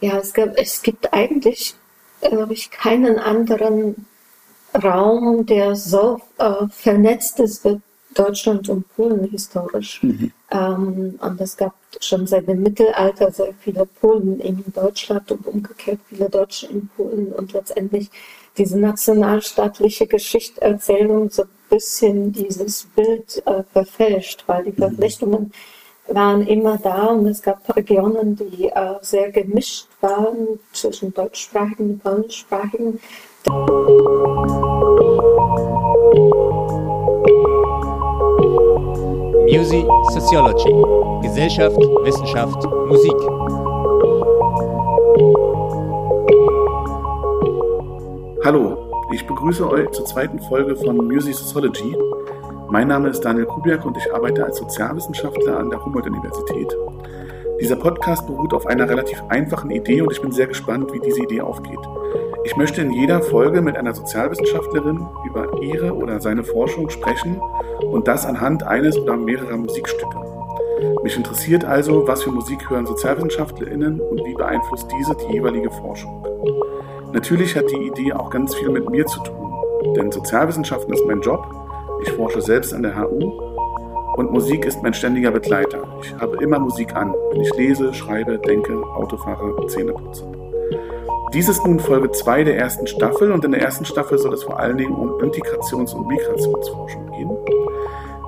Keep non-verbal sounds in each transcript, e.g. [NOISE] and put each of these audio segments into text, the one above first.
Ja, es, gab, es gibt eigentlich, glaube ich, keinen anderen Raum, der so äh, vernetzt ist wie Deutschland und Polen historisch. Mhm. Ähm, und es gab schon seit dem Mittelalter sehr viele Polen in Deutschland und umgekehrt viele Deutsche in Polen und letztendlich diese nationalstaatliche Geschichterzählung so ein bisschen dieses Bild äh, verfälscht, weil die mhm. Waren immer da und es gab Regionen, die äh, sehr gemischt waren zwischen deutschsprachigen und polnischsprachigen. Music Sociology. Gesellschaft, Wissenschaft, Musik. Hallo, ich begrüße euch zur zweiten Folge von Music Sociology. Mein Name ist Daniel Kubiak und ich arbeite als Sozialwissenschaftler an der Humboldt-Universität. Dieser Podcast beruht auf einer relativ einfachen Idee und ich bin sehr gespannt, wie diese Idee aufgeht. Ich möchte in jeder Folge mit einer Sozialwissenschaftlerin über ihre oder seine Forschung sprechen und das anhand eines oder mehrerer Musikstücke. Mich interessiert also, was für Musik hören SozialwissenschaftlerInnen und wie beeinflusst diese die jeweilige Forschung. Natürlich hat die Idee auch ganz viel mit mir zu tun, denn Sozialwissenschaften ist mein Job, ich forsche selbst an der HU und Musik ist mein ständiger Begleiter. Ich habe immer Musik an, wenn ich lese, schreibe, denke, Auto fahre, Zähne putze. Dies ist nun Folge 2 der ersten Staffel und in der ersten Staffel soll es vor allen Dingen um Integrations- und Migrationsforschung gehen.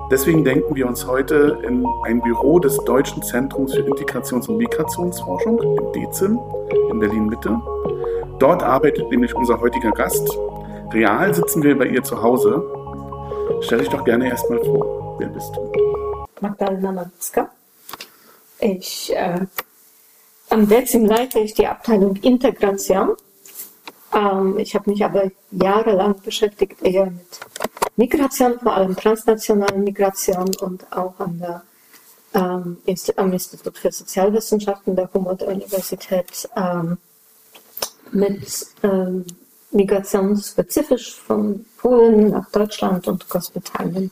Deswegen denken wir uns heute in ein Büro des Deutschen Zentrums für Integrations- und Migrationsforschung, im DEZIM, in Berlin-Mitte. Dort arbeitet nämlich unser heutiger Gast. Real sitzen wir bei ihr zu Hause. Stell dich doch gerne erstmal vor. Wer bist du? Magdalena Matzka. Ich äh, am DEZIM leite ich die Abteilung Integration. Ähm, ich habe mich aber jahrelang beschäftigt eher mit Migration, vor allem transnationalen Migration und auch an der, ähm, am Institut für Sozialwissenschaften der Humboldt-Universität ähm, mit ähm, Migration spezifisch von Polen nach Deutschland und Großbritannien.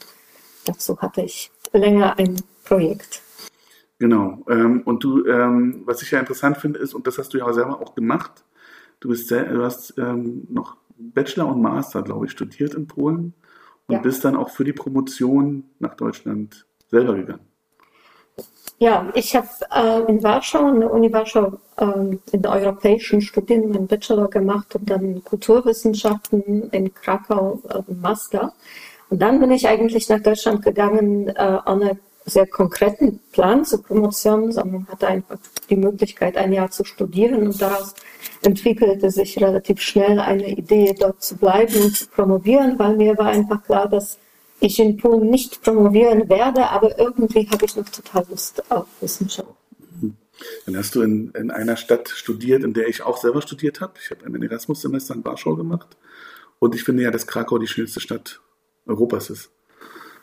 Dazu hatte ich länger ein Projekt. Genau. Ähm, und du, ähm, was ich ja interessant finde, ist, und das hast du ja selber auch gemacht, du, bist sehr, du hast ähm, noch Bachelor und Master, glaube ich, studiert in Polen und ja. bist dann auch für die Promotion nach Deutschland selber gegangen. Ja, ich habe äh, in Warschau, an der Uni Warschau, äh, in europäischen Studien meinen Bachelor gemacht und dann Kulturwissenschaften in Krakau äh, Master. Und dann bin ich eigentlich nach Deutschland gegangen, äh, ohne sehr konkreten Plan zur Promotion, sondern hatte einfach die Möglichkeit, ein Jahr zu studieren und daraus entwickelte sich relativ schnell eine Idee, dort zu bleiben und zu promovieren, weil mir war einfach klar, dass ich in Polen nicht promovieren werde, aber irgendwie habe ich noch total Lust auf Wissenschaft. Dann hast du in, in einer Stadt studiert, in der ich auch selber studiert habe. Ich habe ein Erasmus-Semester in Warschau gemacht. Und ich finde ja, dass Krakau die schönste Stadt Europas ist.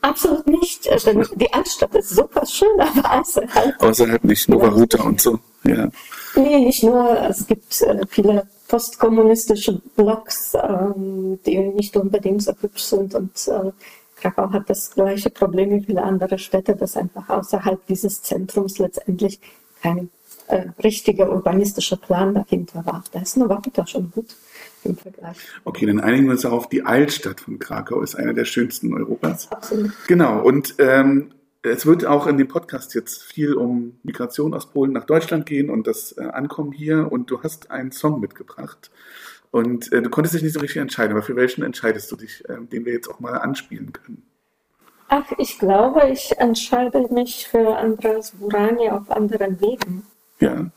Absolut nicht. Also die Altstadt ist super schön, aber außerhalb. Außerhalb nicht, Nova Ruta und so. Ja. Nee, nicht nur. Es gibt äh, viele postkommunistische Blocks, ähm, die nicht unbedingt so hübsch sind. Und äh, Krakau hat das gleiche Problem wie viele andere Städte, dass einfach außerhalb dieses Zentrums letztendlich kein äh, richtiger urbanistischer Plan dahinter war. Da ist Nova Ruta schon gut im Vergleich. Okay, dann einigen wir uns darauf, die Altstadt von Krakau ist eine der schönsten Europas. Absolut. Genau, und ähm, es wird auch in dem Podcast jetzt viel um Migration aus Polen nach Deutschland gehen und das äh, Ankommen hier. Und du hast einen Song mitgebracht. Und äh, du konntest dich nicht so richtig entscheiden, aber für welchen entscheidest du dich, äh, den wir jetzt auch mal anspielen können? Ach, ich glaube, ich entscheide mich für Andreas Burani auf anderen Wegen. Ja.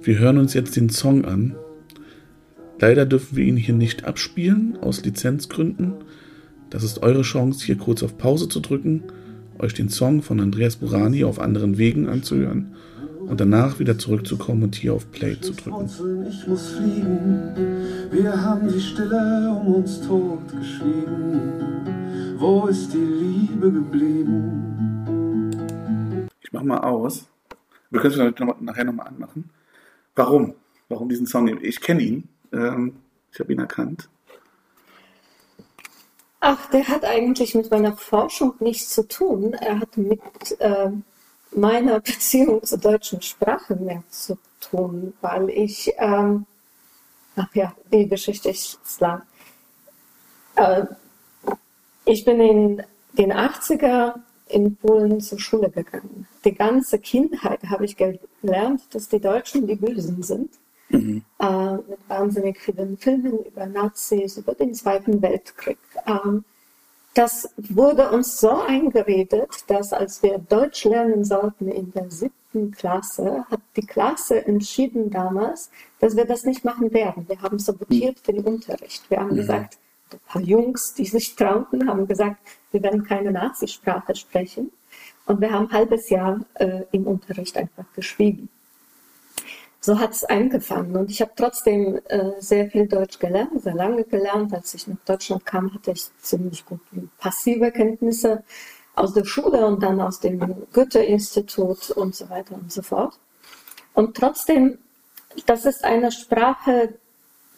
Wir hören uns jetzt den Song an. Leider dürfen wir ihn hier nicht abspielen, aus Lizenzgründen. Das ist eure Chance, hier kurz auf Pause zu drücken, euch den Song von Andreas Burani auf anderen Wegen anzuhören und danach wieder zurückzukommen und hier auf Play zu drücken. Ich muss fliegen, wir haben die Stille um uns tot geschwiegen. Wo ist die Liebe geblieben? Ich mach mal aus. Wir können es nachher nochmal anmachen. Warum? Warum diesen Song? Ich kenne ihn. Ähm, ich habe ihn erkannt. Ach, der hat eigentlich mit meiner Forschung nichts zu tun. Er hat mit äh, meiner [LAUGHS] Beziehung zur deutschen Sprache mehr zu tun, weil ich, ähm, ach ja, die Geschichte ist lang. Äh, ich bin in den 80er in Polen zur Schule gegangen. Die ganze Kindheit habe ich gelernt, dass die Deutschen die Bösen sind. Mhm. Äh, mit wahnsinnig vielen Filmen über Nazis, über den Zweiten Weltkrieg. Ähm, das wurde uns so eingeredet, dass als wir Deutsch lernen sollten in der siebten Klasse, hat die Klasse entschieden damals, dass wir das nicht machen werden. Wir haben sabotiert den Unterricht. Wir haben mhm. gesagt, ein paar Jungs, die sich trauten, haben gesagt, wir werden keine Nazisprache sprechen. Und wir haben ein halbes Jahr äh, im Unterricht einfach geschwiegen so hat es angefangen. Und ich habe trotzdem äh, sehr viel Deutsch gelernt, sehr lange gelernt. Als ich nach Deutschland kam, hatte ich ziemlich gut passive Kenntnisse aus der Schule und dann aus dem Goethe-Institut und so weiter und so fort. Und trotzdem, das ist eine Sprache,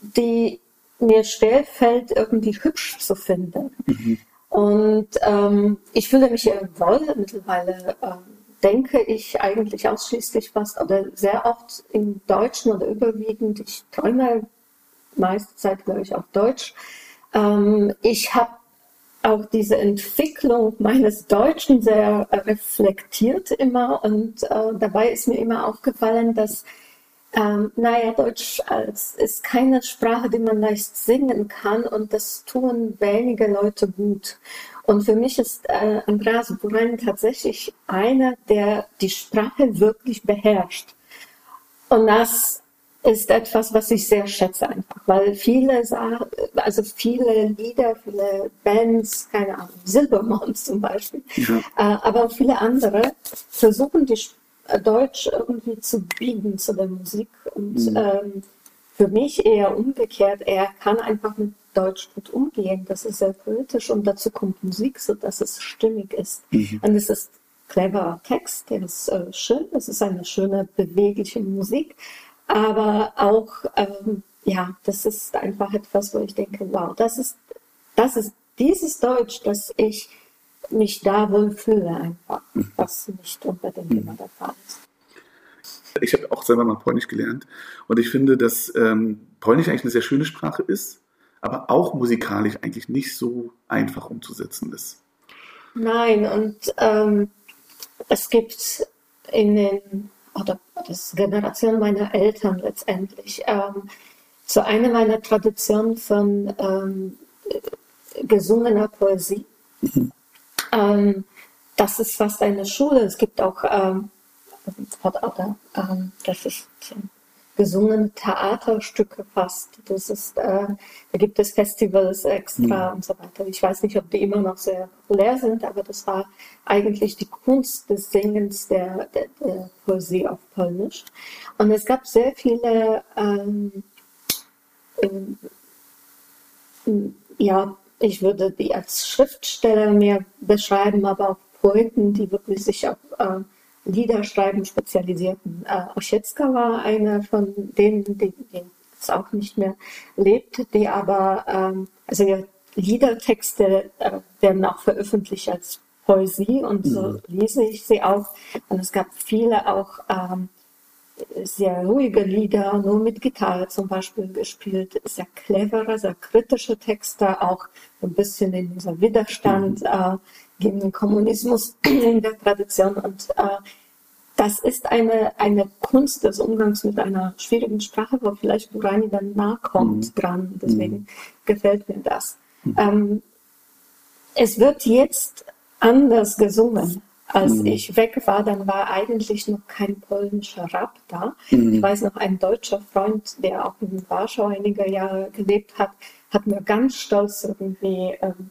die mir schwer fällt, irgendwie hübsch zu finden. Mhm. Und ähm, ich fühle mich wohl mittlerweile ähm, denke ich eigentlich ausschließlich fast oder sehr oft im Deutschen oder überwiegend. Ich träume meiste Zeit, glaube ich, auf Deutsch. Ähm, ich habe auch diese Entwicklung meines Deutschen sehr reflektiert immer und äh, dabei ist mir immer aufgefallen, dass ähm, naja, Deutsch als, ist keine Sprache, die man leicht singen kann und das tun wenige Leute gut. Und für mich ist äh, Andreas Buran tatsächlich einer, der die Sprache wirklich beherrscht. Und das ist etwas, was ich sehr schätze einfach, weil viele also viele Lieder, viele Bands, keine Ahnung, Silbermond zum Beispiel, ja. äh, aber auch viele andere versuchen die äh, Deutsch irgendwie zu biegen zu der Musik und mhm. ähm, für mich eher umgekehrt, er kann einfach mit Deutsch gut umgehen. Das ist sehr politisch und dazu kommt Musik, so dass es stimmig ist. Mhm. Und es ist cleverer Text, der ist äh, schön, es ist eine schöne, bewegliche Musik, aber auch, ähm, ja, das ist einfach etwas, wo ich denke, wow, das ist, das ist dieses Deutsch, das ich mich da wohl fühle einfach, mhm. was nicht unbedingt mhm. immer der Fall ist. Ich habe auch selber mal Polnisch gelernt und ich finde, dass ähm, Polnisch eigentlich eine sehr schöne Sprache ist aber auch musikalisch eigentlich nicht so einfach umzusetzen ist. Nein, und ähm, es gibt in den, oder das Generation meiner Eltern letztendlich, ähm, so eine meiner Traditionen von ähm, gesungener Poesie. Mhm. Ähm, das ist fast eine Schule. Es gibt auch, ähm, oder, ähm, das ist gesungene Theaterstücke fast. Das ist, äh, da gibt es Festivals extra mhm. und so weiter. Ich weiß nicht, ob die immer noch sehr populär sind, aber das war eigentlich die Kunst des Singens der, der, der Poesie auf Polnisch. Und es gab sehr viele, ähm, ähm, ja, ich würde die als Schriftsteller mehr beschreiben, aber auch Poeten, die wirklich sich auf äh, Liederschreiben spezialisierten. Äh, Oschetska war einer von denen, die, die jetzt auch nicht mehr lebt, die aber, ähm, also ja, Liedertexte äh, werden auch veröffentlicht als Poesie und so mhm. lese ich sie auch. Und es gab viele auch ähm, sehr ruhige Lieder, nur mit Gitarre zum Beispiel gespielt, sehr clevere, sehr kritische Texte, auch ein bisschen in dieser Widerstand mhm. äh, gegen den Kommunismus [CLEARS THROAT] in der Tradition. Und äh, das ist eine, eine Kunst des Umgangs mit einer schwierigen Sprache, wo vielleicht Burani dann nahe kommt mhm. dran. Deswegen mhm. gefällt mir das. Mhm. Ähm, es wird jetzt anders gesungen. Als mhm. ich weg war, dann war eigentlich noch kein polnischer Rap da. Mhm. Ich weiß noch, ein deutscher Freund, der auch in Warschau einige Jahre gelebt hat, hat mir ganz stolz irgendwie, ähm,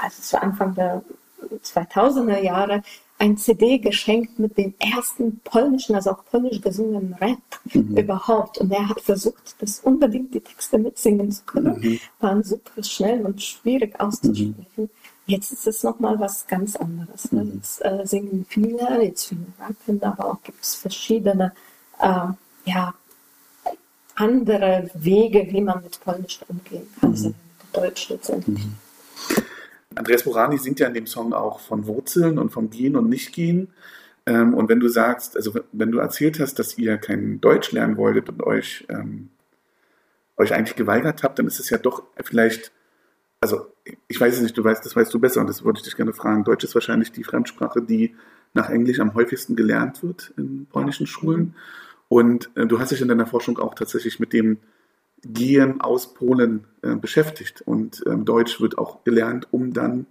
weiß es war Anfang der 2000er Jahre, ein CD geschenkt mit dem ersten polnischen, also auch polnisch gesungenen Rap mhm. überhaupt. Und er hat versucht, das unbedingt die Texte mitsingen zu können. Mhm. Waren super schnell und schwierig auszusprechen. Mhm. Jetzt ist es nochmal was ganz anderes. Ne? Mhm. Jetzt äh, singen viele, jetzt viele rappen, aber auch gibt es verschiedene, äh, ja, andere Wege, wie man mit Polnisch umgehen kann, mhm. also mit Deutsch letztendlich. Andreas Borani singt ja in dem Song auch von Wurzeln und vom Gehen und Nicht-Gehen. Ähm, und wenn du sagst, also wenn du erzählt hast, dass ihr kein Deutsch lernen wolltet und euch, ähm, euch eigentlich geweigert habt, dann ist es ja doch vielleicht, also ich weiß es nicht, du weißt, das weißt du besser und das würde ich dich gerne fragen. Deutsch ist wahrscheinlich die Fremdsprache, die nach Englisch am häufigsten gelernt wird in polnischen Schulen. Und äh, du hast dich in deiner Forschung auch tatsächlich mit dem Gehen aus Polen äh, beschäftigt. Und ähm, Deutsch wird auch gelernt, um dann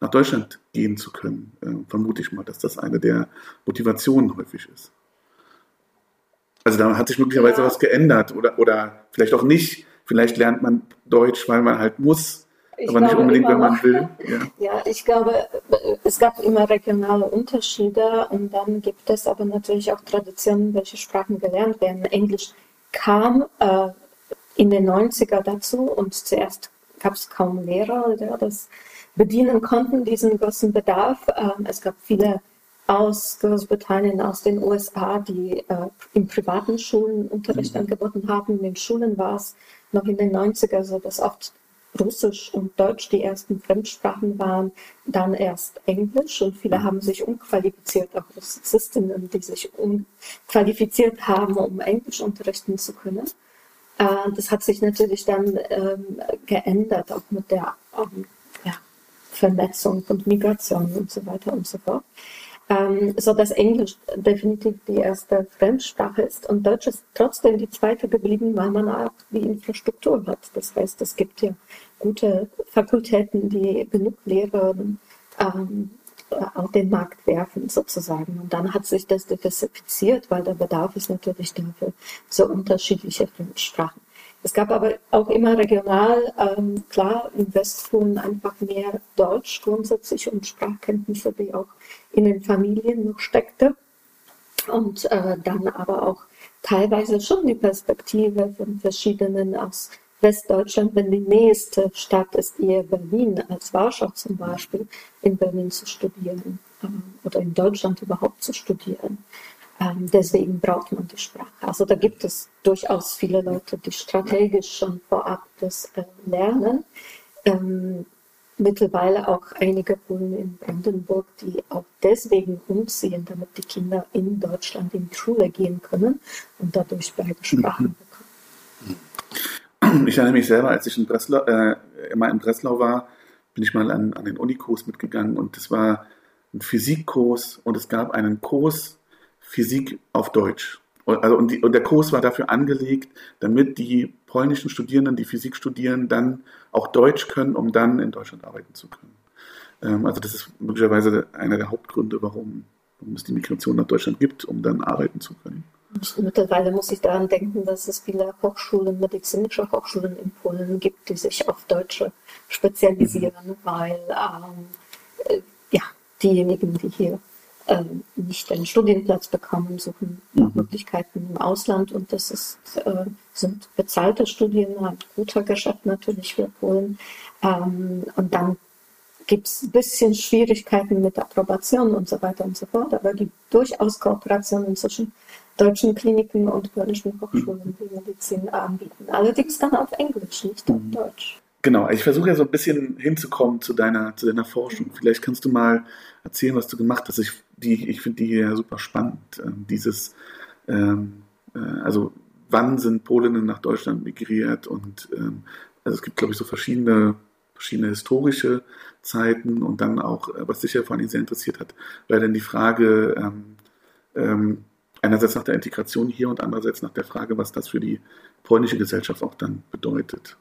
nach Deutschland gehen zu können. Äh, vermute ich mal, dass das eine der Motivationen häufig ist. Also da hat sich möglicherweise ja. was geändert oder, oder vielleicht auch nicht. Vielleicht lernt man Deutsch, weil man halt muss, ich aber nicht unbedingt, wenn man will. [LAUGHS] Ja. ja, ich glaube, es gab immer regionale Unterschiede und dann gibt es aber natürlich auch Traditionen, welche Sprachen gelernt werden. Englisch kam äh, in den 90er dazu und zuerst gab es kaum Lehrer, die das bedienen konnten, diesen großen Bedarf. Ähm, es gab viele aus Großbritannien, aus den USA, die äh, in privaten Schulen Unterricht mhm. angeboten haben. In den Schulen war es noch in den 90er so, dass oft Russisch und Deutsch die ersten Fremdsprachen waren, dann erst Englisch und viele mhm. haben sich umqualifiziert, auch Russizistinnen, die sich umqualifiziert haben, um Englisch unterrichten zu können. Äh, das hat sich natürlich dann ähm, geändert, auch mit der ähm, ja, Vernetzung und Migration und so weiter und so fort. Ähm, so dass Englisch definitiv die erste Fremdsprache ist und Deutsch ist trotzdem die zweite geblieben, weil man auch die Infrastruktur hat. Das heißt, es gibt ja gute Fakultäten, die genug Lehrer ähm, auf den Markt werfen sozusagen. Und dann hat sich das diversifiziert, weil der Bedarf ist natürlich dafür so unterschiedliche Fremdsprachen. Es gab aber auch immer regional, ähm, klar, in Westpolen einfach mehr Deutsch grundsätzlich und Sprachkenntnisse, die auch in den Familien noch steckte. Und äh, dann aber auch teilweise schon die Perspektive von verschiedenen aus Westdeutschland, wenn die nächste Stadt ist eher Berlin als Warschau zum Beispiel, in Berlin zu studieren ähm, oder in Deutschland überhaupt zu studieren. Ähm, deswegen braucht man die Sprache. Also da gibt es durchaus viele Leute, die strategisch schon vorab das äh, lernen. Ähm, mittlerweile auch einige Polen in Brandenburg, die auch deswegen umziehen, damit die Kinder in Deutschland in die Schule gehen können und dadurch beide Sprachen bekommen. Ich erinnere mich selber, als ich in Breslau, äh, immer in Breslau war, bin ich mal an, an den Unikurs mitgegangen und das war ein Physikkurs und es gab einen Kurs Physik auf Deutsch. Also, und, die, und, der Kurs war dafür angelegt, damit die polnischen Studierenden, die Physik studieren, dann auch Deutsch können, um dann in Deutschland arbeiten zu können. Ähm, also das ist möglicherweise einer der Hauptgründe, warum, warum es die Migration nach Deutschland gibt, um dann arbeiten zu können. Mittlerweile muss ich daran denken, dass es viele Hochschulen, medizinische Hochschulen in Polen gibt, die sich auf Deutsche spezialisieren, mhm. weil ähm, äh, ja, diejenigen, die hier ähm, nicht einen Studienplatz bekommen, suchen nach mhm. Möglichkeiten im Ausland und das ist, äh, sind bezahlte Studien, ein guter Geschäft natürlich für Polen. Ähm, und dann gibt es ein bisschen Schwierigkeiten mit Approbation und so weiter und so fort, aber gibt durchaus Kooperationen zwischen deutschen Kliniken und polnischen Hochschulen, die Medizin anbieten. Allerdings dann auf Englisch, nicht auf mhm. Deutsch. Genau, ich versuche ja so ein bisschen hinzukommen zu deiner, zu deiner Forschung. Vielleicht kannst du mal erzählen, was du gemacht hast. Ich, ich finde die hier super spannend. Ähm, dieses, ähm, äh, also wann sind Polinnen nach Deutschland migriert und ähm, also es gibt, glaube ich, so verschiedene, verschiedene historische Zeiten und dann auch, äh, was sicher vor allem sehr interessiert hat, war dann die Frage, ähm, ähm, einerseits nach der Integration hier und andererseits nach der Frage, was das für die polnische Gesellschaft auch dann bedeutet.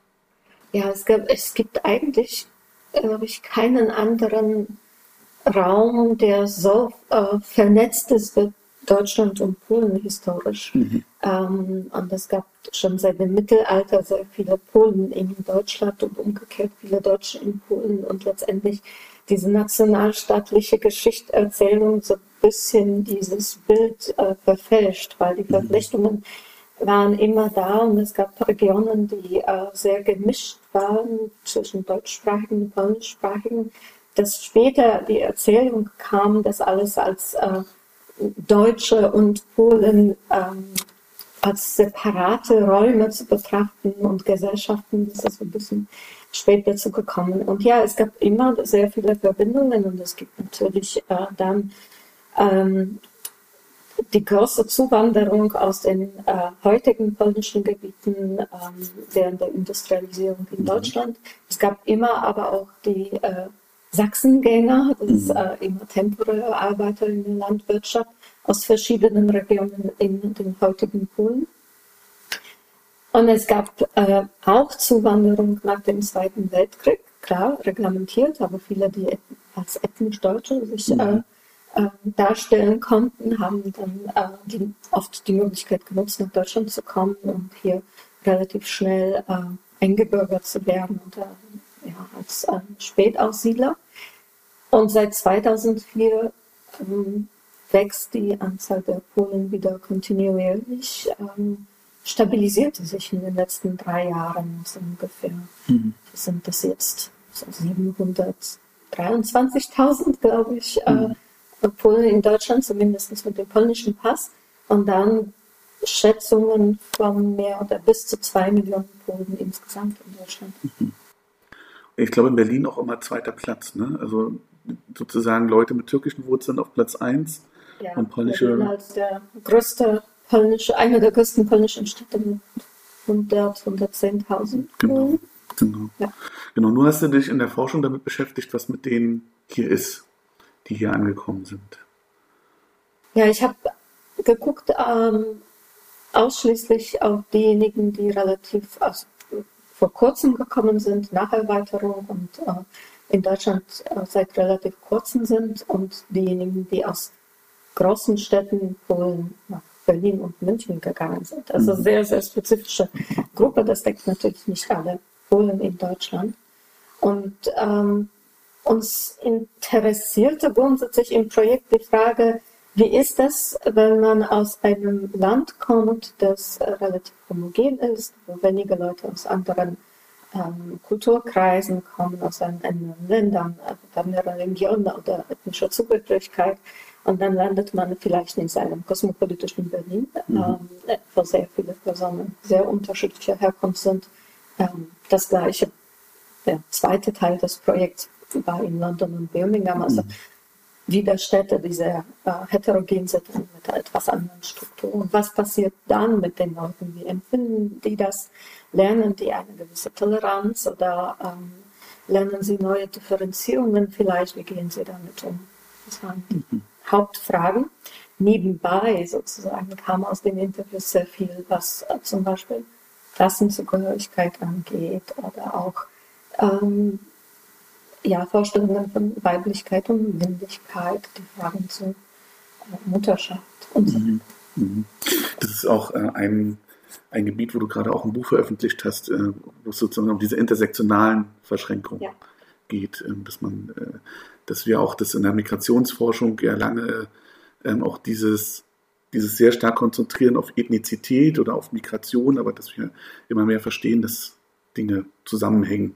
Ja, es gibt, es gibt eigentlich, glaube ich, keinen anderen Raum, der so äh, vernetzt ist wie Deutschland und Polen historisch. Mhm. Ähm, und es gab schon seit dem Mittelalter sehr viele Polen in Deutschland und umgekehrt viele Deutsche in Polen und letztendlich diese nationalstaatliche Geschichterzählung so bisschen dieses Bild äh, verfälscht, weil die mhm. Verflechtungen waren immer da und es gab Regionen, die äh, sehr gemischt waren zwischen deutschsprachigen und polnischsprachigen, dass später die Erzählung kam, dass alles als äh, Deutsche und Polen ähm, als separate Räume zu betrachten und Gesellschaften, das ein bisschen spät dazu gekommen. Und ja, es gab immer sehr viele Verbindungen und es gibt natürlich äh, dann ähm, die große Zuwanderung aus den äh, heutigen polnischen Gebieten ähm, während der Industrialisierung in mhm. Deutschland. Es gab immer aber auch die äh, Sachsengänger, das ist mhm. äh, immer temporäre Arbeiter in der Landwirtschaft aus verschiedenen Regionen in den heutigen Polen. Und es gab äh, auch Zuwanderung nach dem Zweiten Weltkrieg, klar, reglementiert, aber viele, die als ethnisch Deutsche sich äh, mhm. äh, darstellen konnten, haben dann äh, die, oft die Möglichkeit genutzt, nach Deutschland zu kommen und hier relativ schnell äh, eingebürgert zu werden und ja, als Spätaussiedler. Und seit 2004 ähm, wächst die Anzahl der Polen wieder kontinuierlich. Ähm, stabilisierte sich in den letzten drei Jahren so ungefähr. Mhm. Sind das jetzt so 723.000, glaube ich, äh, mhm. Polen in Deutschland, zumindest mit dem polnischen Pass. Und dann Schätzungen von mehr oder bis zu zwei Millionen Polen insgesamt in Deutschland. Mhm. Ich glaube in Berlin auch immer zweiter Platz. Ne? Also sozusagen Leute mit türkischen Wurzeln auf Platz 1 ja, und polnische. Berlin als der größte polnische, eine der größten polnischen Städte mit 100, 110.000. Genau. Genau. Ja. genau. Nur hast du dich in der Forschung damit beschäftigt, was mit denen hier ist, die hier angekommen sind. Ja, ich habe geguckt ähm, ausschließlich auf diejenigen, die relativ aus, vor kurzem gekommen sind, nach Erweiterung und äh, in Deutschland äh, seit relativ kurzem sind und diejenigen, die aus großen Städten Polen nach Berlin und München gegangen sind. Also mhm. sehr, sehr spezifische Gruppe. Das deckt natürlich nicht alle Polen in Deutschland. Und ähm, uns interessierte grundsätzlich im Projekt die Frage, wie ist das, wenn man aus einem Land kommt, das äh, relativ homogen ist, wo wenige Leute aus anderen ähm, Kulturkreisen kommen, aus anderen Ländern, äh, anderen Religionen oder ethnischer Zugehörigkeit und dann landet man vielleicht in seinem kosmopolitischen Berlin, mhm. ähm, wo sehr viele Personen sehr unterschiedlicher Herkunft sind. Ähm, das gleiche, der zweite Teil des Projekts war in London und Birmingham, also mhm. wieder Städte, die sehr äh, heterogen sind mit etwas anderen Strukturen. Was passiert dann mit den Leuten? Wie empfinden die das? Lernen die eine gewisse Toleranz oder ähm, lernen sie neue Differenzierungen vielleicht? Wie gehen sie damit um? Das waren die mhm. Hauptfragen. Nebenbei sozusagen kam aus den Interviews sehr viel, was äh, zum Beispiel Klassenzugehörigkeit angeht oder auch ähm, ja, Vorstellungen von Weiblichkeit und Männlichkeit, die Fragen zu äh, Mutterschaft und so. Mhm. Mhm. Das ist auch äh, ein, ein Gebiet, wo du gerade auch ein Buch veröffentlicht hast, äh, wo es sozusagen um diese intersektionalen Verschränkungen ja. geht, äh, dass man äh, dass wir auch das in der Migrationsforschung ja lange ähm, auch dieses, dieses sehr stark konzentrieren auf Ethnizität oder auf Migration, aber dass wir immer mehr verstehen, dass Dinge zusammenhängen.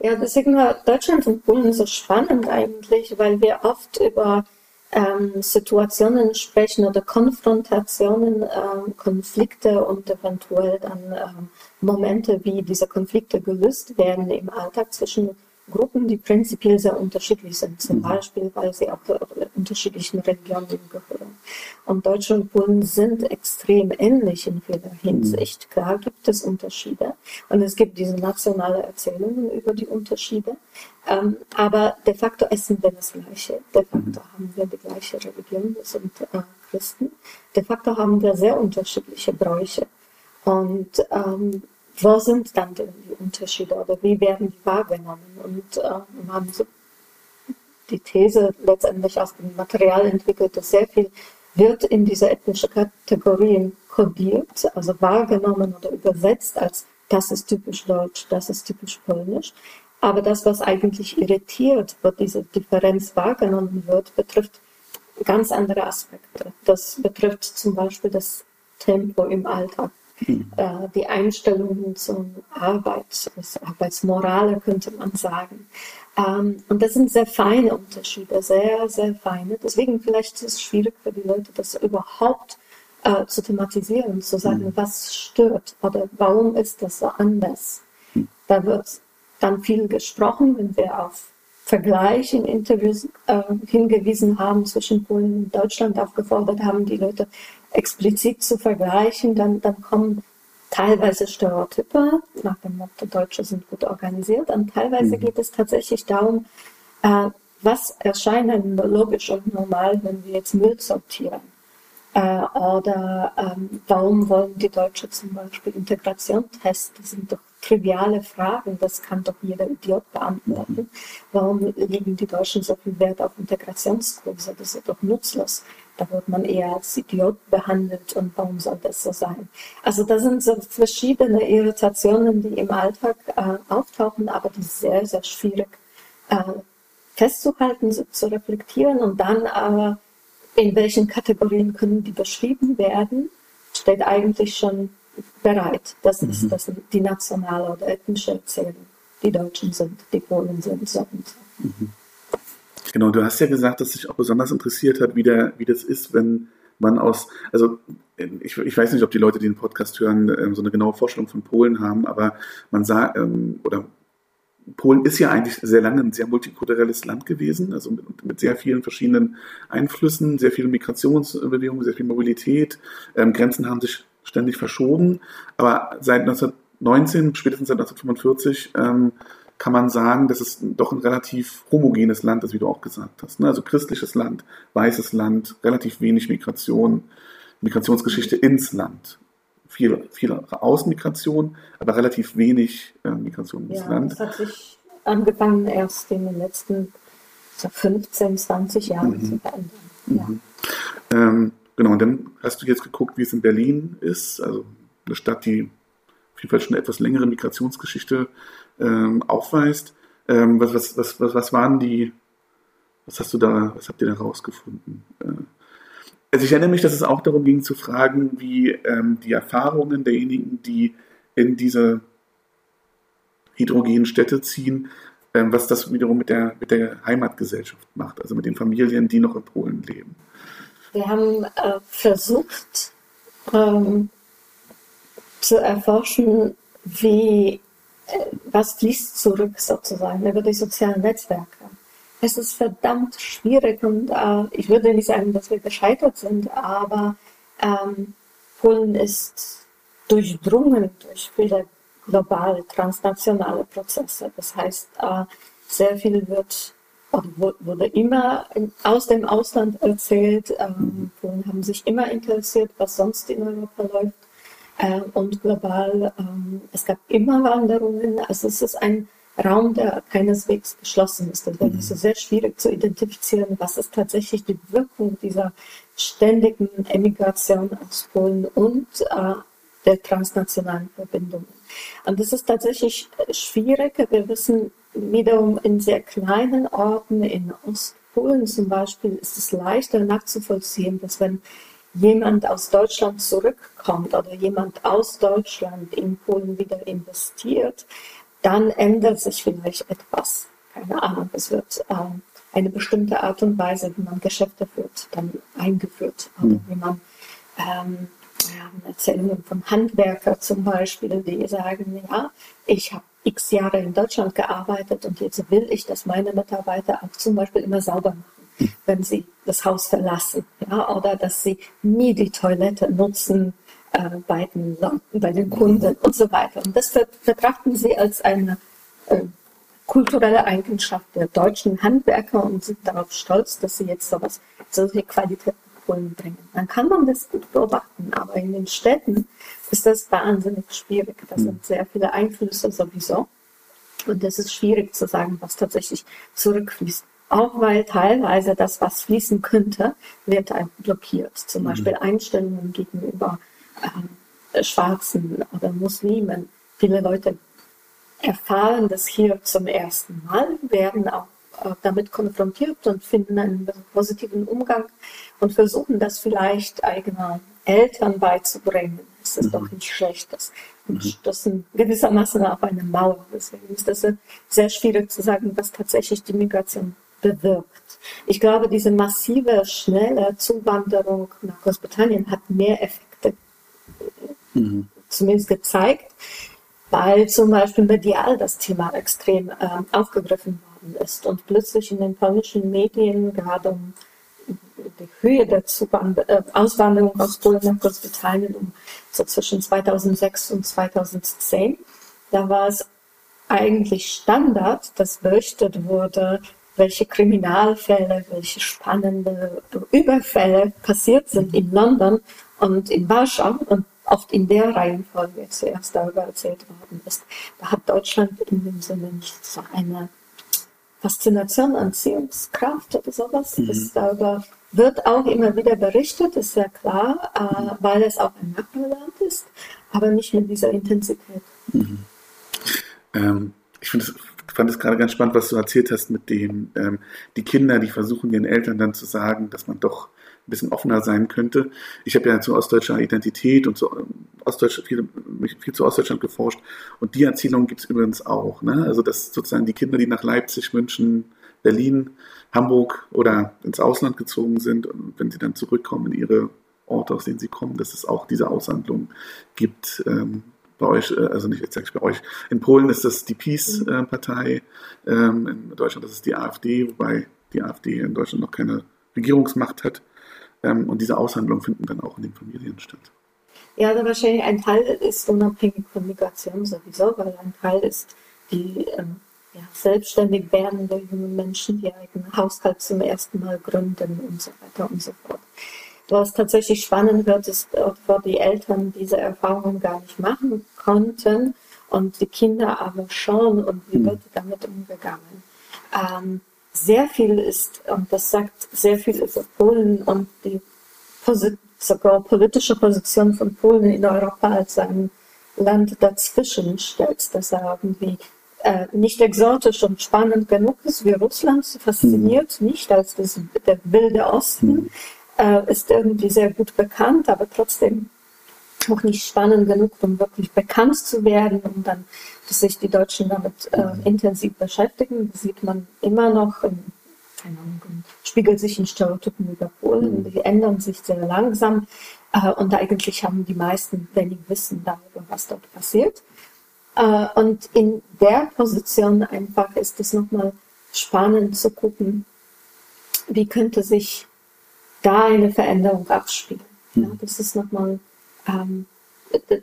Ja, deswegen war Deutschland und Polen so spannend eigentlich, weil wir oft über ähm, Situationen sprechen oder Konfrontationen, ähm, Konflikte und eventuell dann ähm, Momente, wie diese Konflikte gelöst werden im Alltag zwischen Gruppen, die prinzipiell sehr unterschiedlich sind, zum. Beispiel, weil sie auch unterschiedlichen Religionen gehören. Und Deutsche und Polen sind extrem ähnlich in vieler Hinsicht. Mhm. Klar gibt es Unterschiede und es gibt diese nationale Erzählungen über die Unterschiede, ähm, aber de facto essen wir das Gleiche. De facto mhm. haben wir die gleiche Religion, wir sind äh, Christen. De facto haben wir sehr unterschiedliche Bräuche. Und ähm, wo sind dann die Unterschiede oder wie werden die wahrgenommen? Und äh, haben so die These letztendlich aus dem Material entwickelt, dass sehr viel wird in diese ethnische Kategorien kodiert, also wahrgenommen oder übersetzt als das ist typisch deutsch, das ist typisch polnisch. Aber das, was eigentlich irritiert, wo diese Differenz wahrgenommen wird, betrifft ganz andere Aspekte. Das betrifft zum Beispiel das Tempo im Alltag. Äh, die Einstellungen zur Arbeit, das Arbeitsmorale könnte man sagen. Ähm, und das sind sehr feine Unterschiede, sehr, sehr feine. Deswegen vielleicht ist es schwierig für die Leute, das überhaupt äh, zu thematisieren, zu sagen, mhm. was stört oder warum ist das so anders. Mhm. Da wird dann viel gesprochen, wenn wir auf Vergleich in Interviews äh, hingewiesen haben zwischen Polen und Deutschland, aufgefordert haben, die Leute explizit zu vergleichen, dann, dann kommen teilweise Stereotype nach dem Motto, Deutsche sind gut organisiert, und teilweise mhm. geht es tatsächlich darum, äh, was erscheint einem logisch und normal, wenn wir jetzt Müll sortieren. Äh, oder ähm, warum wollen die Deutschen zum Beispiel Integration testen? Das sind doch triviale Fragen, das kann doch jeder Idiot beantworten. Warum legen die Deutschen so viel Wert auf Integrationskurse? Das ist doch nutzlos. Da wird man eher als Idiot behandelt und warum soll das so sein? Also das sind so verschiedene Irritationen, die im Alltag äh, auftauchen, aber die sehr, sehr schwierig äh, festzuhalten, zu reflektieren und dann aber in welchen Kategorien können die beschrieben werden, steht eigentlich schon bereit. Das mhm. ist das, die nationale oder ethnische Erzählung. Die Deutschen sind, die Polen sind so und so. Mhm. Genau, du hast ja gesagt, dass dich auch besonders interessiert hat, wie, der, wie das ist, wenn man aus, also ich, ich weiß nicht, ob die Leute, die den Podcast hören, ähm, so eine genaue Vorstellung von Polen haben, aber man sah, ähm, oder Polen ist ja eigentlich sehr lange ein sehr multikulturelles Land gewesen, also mit, mit sehr vielen verschiedenen Einflüssen, sehr viel Migrationsbewegungen, sehr viel Mobilität. Ähm, Grenzen haben sich ständig verschoben, aber seit 1919, spätestens seit 1945, ähm, kann man sagen, dass es doch ein relativ homogenes Land ist, wie du auch gesagt hast. Ne? Also christliches Land, weißes Land, relativ wenig Migration, Migrationsgeschichte ins Land viel, viel Außenmigration, aber relativ wenig äh, Migration ins ja, Land. Das hat sich angefangen erst in den letzten so 15, 20 Jahren mhm. zu verändern. Ja. Mhm. Ähm, genau, und dann hast du jetzt geguckt, wie es in Berlin ist, also eine Stadt, die auf jeden Fall schon eine etwas längere Migrationsgeschichte ähm, aufweist. Ähm, was, was, was, was, was waren die, was hast du da, was habt ihr da rausgefunden? Äh, also ich erinnere mich, dass es auch darum ging zu fragen, wie ähm, die Erfahrungen derjenigen, die in diese heterogenen Städte ziehen, ähm, was das wiederum mit der, mit der Heimatgesellschaft macht, also mit den Familien, die noch in Polen leben. Wir haben äh, versucht ähm, zu erforschen, wie, was fließt zurück sozusagen über die sozialen Netzwerke es ist verdammt schwierig und äh, ich würde nicht sagen, dass wir gescheitert sind, aber ähm, Polen ist durchdrungen durch viele globale, transnationale Prozesse. Das heißt, äh, sehr viel wird wurde immer aus dem Ausland erzählt. Ähm, Polen haben sich immer interessiert, was sonst in Europa läuft. Äh, und global, ähm, es gab immer Wanderungen. Also es ist ein Raum, der keineswegs geschlossen ist. Das wäre mhm. sehr schwierig zu identifizieren, was ist tatsächlich die Wirkung dieser ständigen Emigration aus Polen und äh, der transnationalen Verbindungen. Und das ist tatsächlich schwierig. Wir wissen wiederum in sehr kleinen Orten in Ostpolen zum Beispiel ist es leichter nachzuvollziehen, dass wenn jemand aus Deutschland zurückkommt oder jemand aus Deutschland in Polen wieder investiert, dann ändert sich vielleicht etwas. Keine Ahnung, es wird ähm, eine bestimmte Art und Weise, wie man Geschäfte führt, dann eingeführt. Oder mhm. wie man ähm, ja, Erzählungen von Handwerker zum Beispiel, die sagen, ja, ich habe x Jahre in Deutschland gearbeitet und jetzt will ich, dass meine Mitarbeiter auch zum Beispiel immer sauber machen. Wenn sie das Haus verlassen. Ja, oder dass sie nie die Toilette nutzen, äh, bei, den, bei den Kunden und so weiter. Und das betrachten sie als eine äh, kulturelle Eigenschaft der deutschen Handwerker und sind darauf stolz, dass sie jetzt sowas, solche Qualität bringen. Dann kann man das gut beobachten, aber in den Städten ist das wahnsinnig schwierig. Da sind sehr viele Einflüsse sowieso. Und es ist schwierig zu sagen, was tatsächlich zurückfließt. Auch weil teilweise das, was fließen könnte, wird blockiert. Zum hm. Beispiel Einstellungen gegenüber äh, Schwarzen oder Muslimen. Viele Leute erfahren das hier zum ersten Mal, werden auch äh, damit konfrontiert und finden einen positiven Umgang und versuchen das vielleicht eigenen Eltern beizubringen. Es ist mhm. doch nicht schlecht. Das, mhm. das sind gewissermaßen auf eine Mauer. Deswegen ist das sehr schwierig zu sagen, was tatsächlich die Migration bewirkt. Ich glaube, diese massive, schnelle Zuwanderung nach Großbritannien hat mehr Effekte mhm. zumindest gezeigt, weil zum Beispiel medial das Thema extrem äh, aufgegriffen worden ist und plötzlich in den polnischen Medien gerade um die Höhe der Zuwand äh, Auswanderung aus Polen nach Großbritannien um so zwischen 2006 und 2010, da war es eigentlich Standard, dass berichtet wurde, welche Kriminalfälle, welche spannende Überfälle passiert sind in London und in Warschau und oft in der Reihenfolge zuerst darüber erzählt worden ist. Da hat Deutschland in dem Sinne nicht so eine Faszination, Anziehungskraft oder sowas. Mhm. Das darüber wird auch immer wieder berichtet, ist ja klar, äh, weil es auch ein Nachbarland ist, aber nicht mit dieser Intensität. Mhm. Ähm, ich finde fand es gerade ganz spannend, was du erzählt hast mit dem, ähm, die Kinder, die versuchen ihren Eltern dann zu sagen, dass man doch ein bisschen offener sein könnte. Ich habe ja zu ostdeutscher Identität und zu Ostdeutsch, viel, viel zu Ostdeutschland geforscht und die Erzählung gibt es übrigens auch. Ne? Also dass sozusagen die Kinder, die nach Leipzig, München, Berlin, Hamburg oder ins Ausland gezogen sind und wenn sie dann zurückkommen in ihre Orte, aus denen sie kommen, dass es auch diese Aushandlung gibt. Ähm, bei euch, äh, also nicht jetzt bei euch, in Polen ist das die Peace-Partei, ähm, in Deutschland ist es die AfD, wobei die AfD in Deutschland noch keine Regierungsmacht hat. Ähm, und diese Aushandlungen finden dann auch in den Familien statt. Ja, also wahrscheinlich ein Teil ist unabhängig von Migration sowieso, weil ein Teil ist die ähm, ja, selbstständig werdende junge Menschen, die eigenen Haushalt zum ersten Mal gründen und so weiter und so fort. Was tatsächlich spannend wird, ist, wo die Eltern diese Erfahrungen gar nicht machen konnten und die Kinder aber schon und wie hm. wird damit umgegangen. Ähm, sehr viel ist, und das sagt sehr viel über Polen und die sogar politische Position von Polen in Europa als ein Land dazwischen stellt, das irgendwie äh, nicht exotisch und spannend genug ist wie Russland, fasziniert mhm. nicht als das, der wilde Osten, mhm. Äh, ist irgendwie sehr gut bekannt, aber trotzdem noch nicht spannend genug, um wirklich bekannt zu werden und dann, dass sich die Deutschen damit äh, intensiv beschäftigen. Das sieht man immer noch, in, keine Ahnung, spiegelt sich in Stereotypen über Polen, mhm. die ändern sich sehr langsam äh, und eigentlich haben die meisten wenig Wissen darüber, was dort passiert. Äh, und in der Position einfach ist es nochmal spannend zu gucken, wie könnte sich da eine Veränderung abspielen. Ja, mhm. das ist nochmal ähm,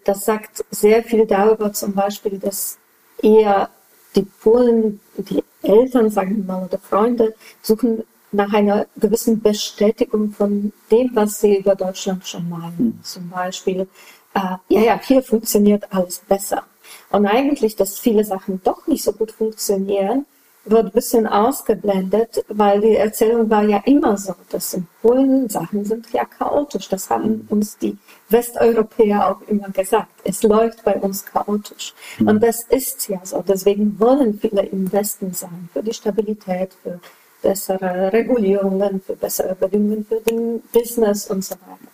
das sagt sehr viel darüber zum Beispiel, dass eher die Polen, die Eltern, sagen wir mal, oder Freunde, suchen nach einer gewissen Bestätigung von dem, was sie über Deutschland schon meinen. Mhm. Zum Beispiel, äh, ja, ja, hier funktioniert alles besser. Und eigentlich, dass viele Sachen doch nicht so gut funktionieren, wird ein bisschen ausgeblendet, weil die Erzählung war ja immer so, dass in Polen Sachen sind ja chaotisch. Das haben uns die Westeuropäer auch immer gesagt. Es läuft bei uns chaotisch. Mhm. Und das ist ja so. Deswegen wollen viele im Westen sein, für die Stabilität, für bessere Regulierungen, für bessere Bedingungen für den Business und so weiter.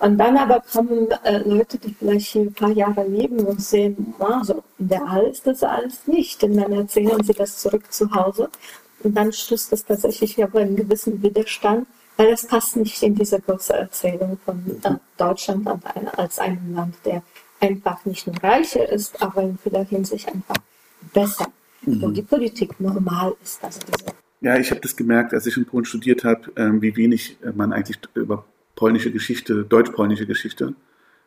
Und dann aber kommen äh, Leute, die vielleicht hier ein paar Jahre leben und sehen, wow, so ideal ist das alles nicht. Und dann erzählen sie das zurück zu Hause. Und dann stößt das tatsächlich aber einen gewissen Widerstand, weil das passt nicht in diese große Erzählung von äh, Deutschland als einem Land, der einfach nicht nur reicher ist, aber in vieler Hinsicht einfach besser, mhm. wo die Politik normal ist. Also diese ja, ich habe das gemerkt, als ich in Polen studiert habe, ähm, wie wenig äh, man eigentlich über polnische Geschichte, deutsch-polnische Geschichte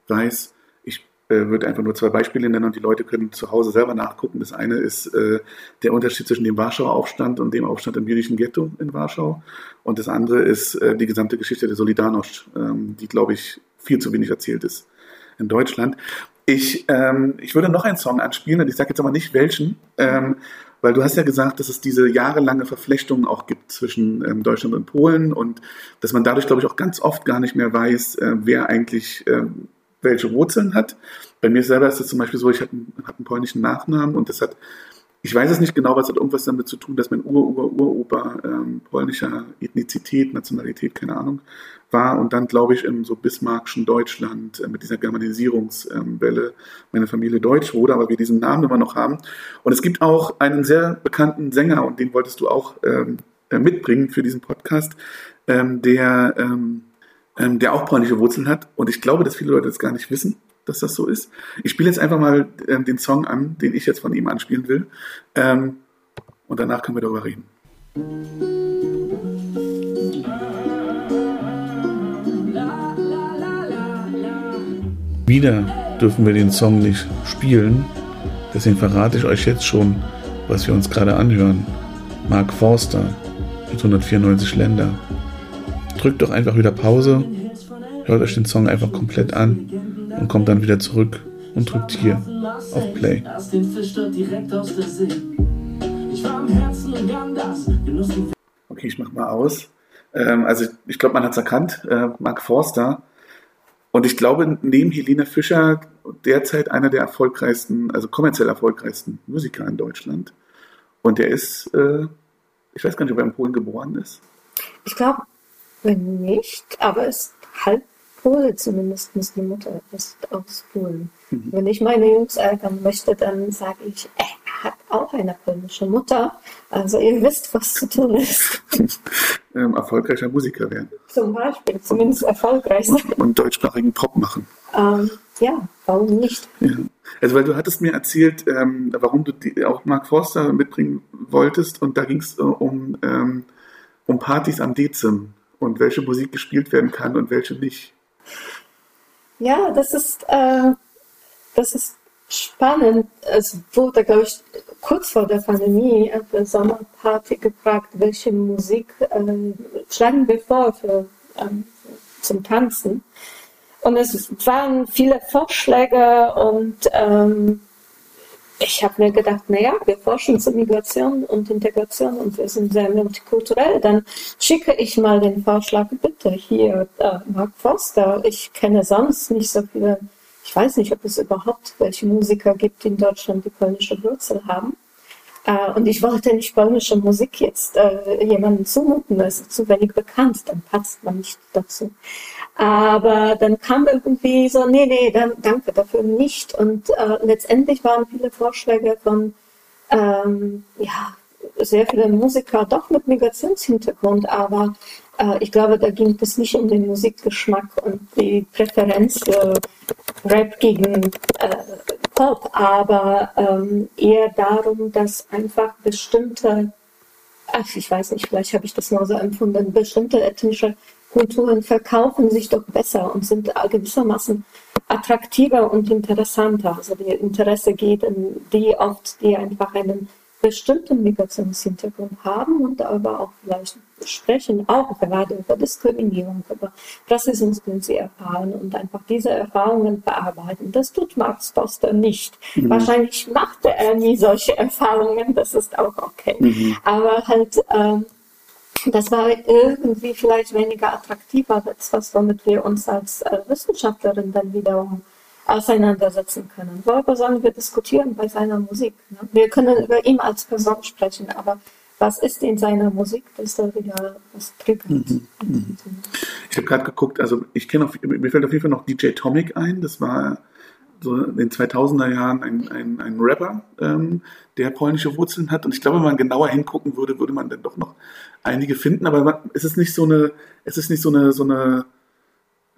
weiß. Ich äh, würde einfach nur zwei Beispiele nennen und die Leute können zu Hause selber nachgucken. Das eine ist äh, der Unterschied zwischen dem Warschauer Aufstand und dem Aufstand im jüdischen Ghetto in Warschau. Und das andere ist äh, die gesamte Geschichte der Solidarność, ähm, die, glaube ich, viel zu wenig erzählt ist in Deutschland. Ich, ähm, ich würde noch einen Song anspielen und ich sage jetzt aber nicht welchen. Ähm, weil du hast ja gesagt, dass es diese jahrelange Verflechtung auch gibt zwischen ähm, Deutschland und Polen und dass man dadurch, glaube ich, auch ganz oft gar nicht mehr weiß, äh, wer eigentlich äh, welche Wurzeln hat. Bei mir selber ist es zum Beispiel so, ich habe einen, hab einen polnischen Nachnamen und das hat ich weiß es nicht genau, was hat irgendwas damit zu tun, dass mein Ur-Ur-Uropa ähm, polnischer Ethnizität, Nationalität, keine Ahnung, war und dann, glaube ich, im so bismarckschen Deutschland äh, mit dieser Germanisierungswelle ähm, meine Familie deutsch wurde, aber wir diesen Namen immer noch haben. Und es gibt auch einen sehr bekannten Sänger, und den wolltest du auch ähm, äh, mitbringen für diesen Podcast, ähm, der, ähm, ähm, der auch polnische Wurzeln hat. Und ich glaube, dass viele Leute das gar nicht wissen. dass das so ist. Ich spiele jetzt einfach mal ähm, den Song an, den ich jetzt von ihm anspielen will. Ähm, und danach können wir darüber reden. Wieder dürfen wir den Song nicht spielen. Deswegen verrate ich euch jetzt schon, was wir uns gerade anhören. Mark Forster mit 194 Länder. Drückt doch einfach wieder Pause, hört euch den Song einfach komplett an und kommt dann wieder zurück und drückt hier auf Play. Okay, ich mach mal aus. Ähm, also ich glaube, man hat es erkannt. Äh, Mark Forster und ich glaube, neben Helene Fischer derzeit einer der erfolgreichsten, also kommerziell erfolgreichsten Musiker in Deutschland. Und der ist, äh, ich weiß gar nicht, ob er in Polen geboren ist. Ich glaube nicht, aber ist halb Pole zumindest, die Mutter ist aus Polen. Mhm. Wenn ich meine Jungs ärgern möchte, dann sage ich, er hat auch eine polnische Mutter. Also ihr wisst, was zu tun ist. [LAUGHS] ähm, erfolgreicher Musiker werden. Zum Beispiel, zumindest erfolgreich sein. Und deutschsprachigen Pop machen. Ähm, ja, warum nicht? Ja. Also weil du hattest mir erzählt, ähm, warum du die, auch Mark Forster mitbringen wolltest und da ging es äh, um, ähm, um Partys am Dezim und welche Musik gespielt werden kann und welche nicht. Ja, das ist, äh, das ist spannend. Es wurde, glaube ich, kurz vor der Pandemie auf der Sommerparty gefragt, welche Musik äh, schlagen wir vor für, ähm, zum Tanzen. Und es waren viele Vorschläge und ähm, ich habe mir gedacht, naja, wir forschen zur Migration und Integration und wir sind sehr multikulturell. Dann schicke ich mal den Vorschlag, bitte hier, äh, Mark Forster. Ich kenne sonst nicht so viele, ich weiß nicht, ob es überhaupt welche Musiker gibt, in Deutschland die polnische Wurzel haben. Äh, und ich wollte nicht polnische Musik jetzt äh, jemandem zumuten, das ist zu wenig bekannt, dann passt man nicht dazu. Aber dann kam irgendwie so, nee, nee, dann, danke dafür nicht. Und äh, letztendlich waren viele Vorschläge von, ähm, ja, sehr viele Musiker doch mit Migrationshintergrund, aber äh, ich glaube, da ging es nicht um den Musikgeschmack und die Präferenz für Rap gegen äh, Pop, aber ähm, eher darum, dass einfach bestimmte, ach, ich weiß nicht, vielleicht habe ich das nur so empfunden, bestimmte ethnische Kulturen verkaufen sich doch besser und sind gewissermaßen attraktiver und interessanter. Also die Interesse geht in die oft, die einfach einen bestimmten Migrationshintergrund haben und aber auch vielleicht sprechen, auch gerade über Diskriminierung, über Rassismus, den sie erfahren und einfach diese Erfahrungen bearbeiten. Das tut Max Foster nicht. Mhm. Wahrscheinlich machte er nie solche Erfahrungen, das ist auch okay. Mhm. Aber halt, ähm, das war irgendwie vielleicht weniger attraktiver als was, womit wir uns als äh, Wissenschaftlerin dann wiederum auseinandersetzen können. Worüber sollen wir diskutieren bei seiner Musik? Ne? Wir können über ihn als Person sprechen, aber was ist in seiner Musik, dass da wieder was triggert? Mhm. Mhm. Ich habe gerade geguckt, also ich kenne, mir fällt auf jeden Fall noch DJ Tomic ein, das war so in den 2000er Jahren ein, ein, ein Rapper, ähm, der polnische Wurzeln hat. Und ich glaube, wenn man genauer hingucken würde, würde man dann doch noch einige finden. Aber es ist nicht so eine, es ist nicht so eine, so eine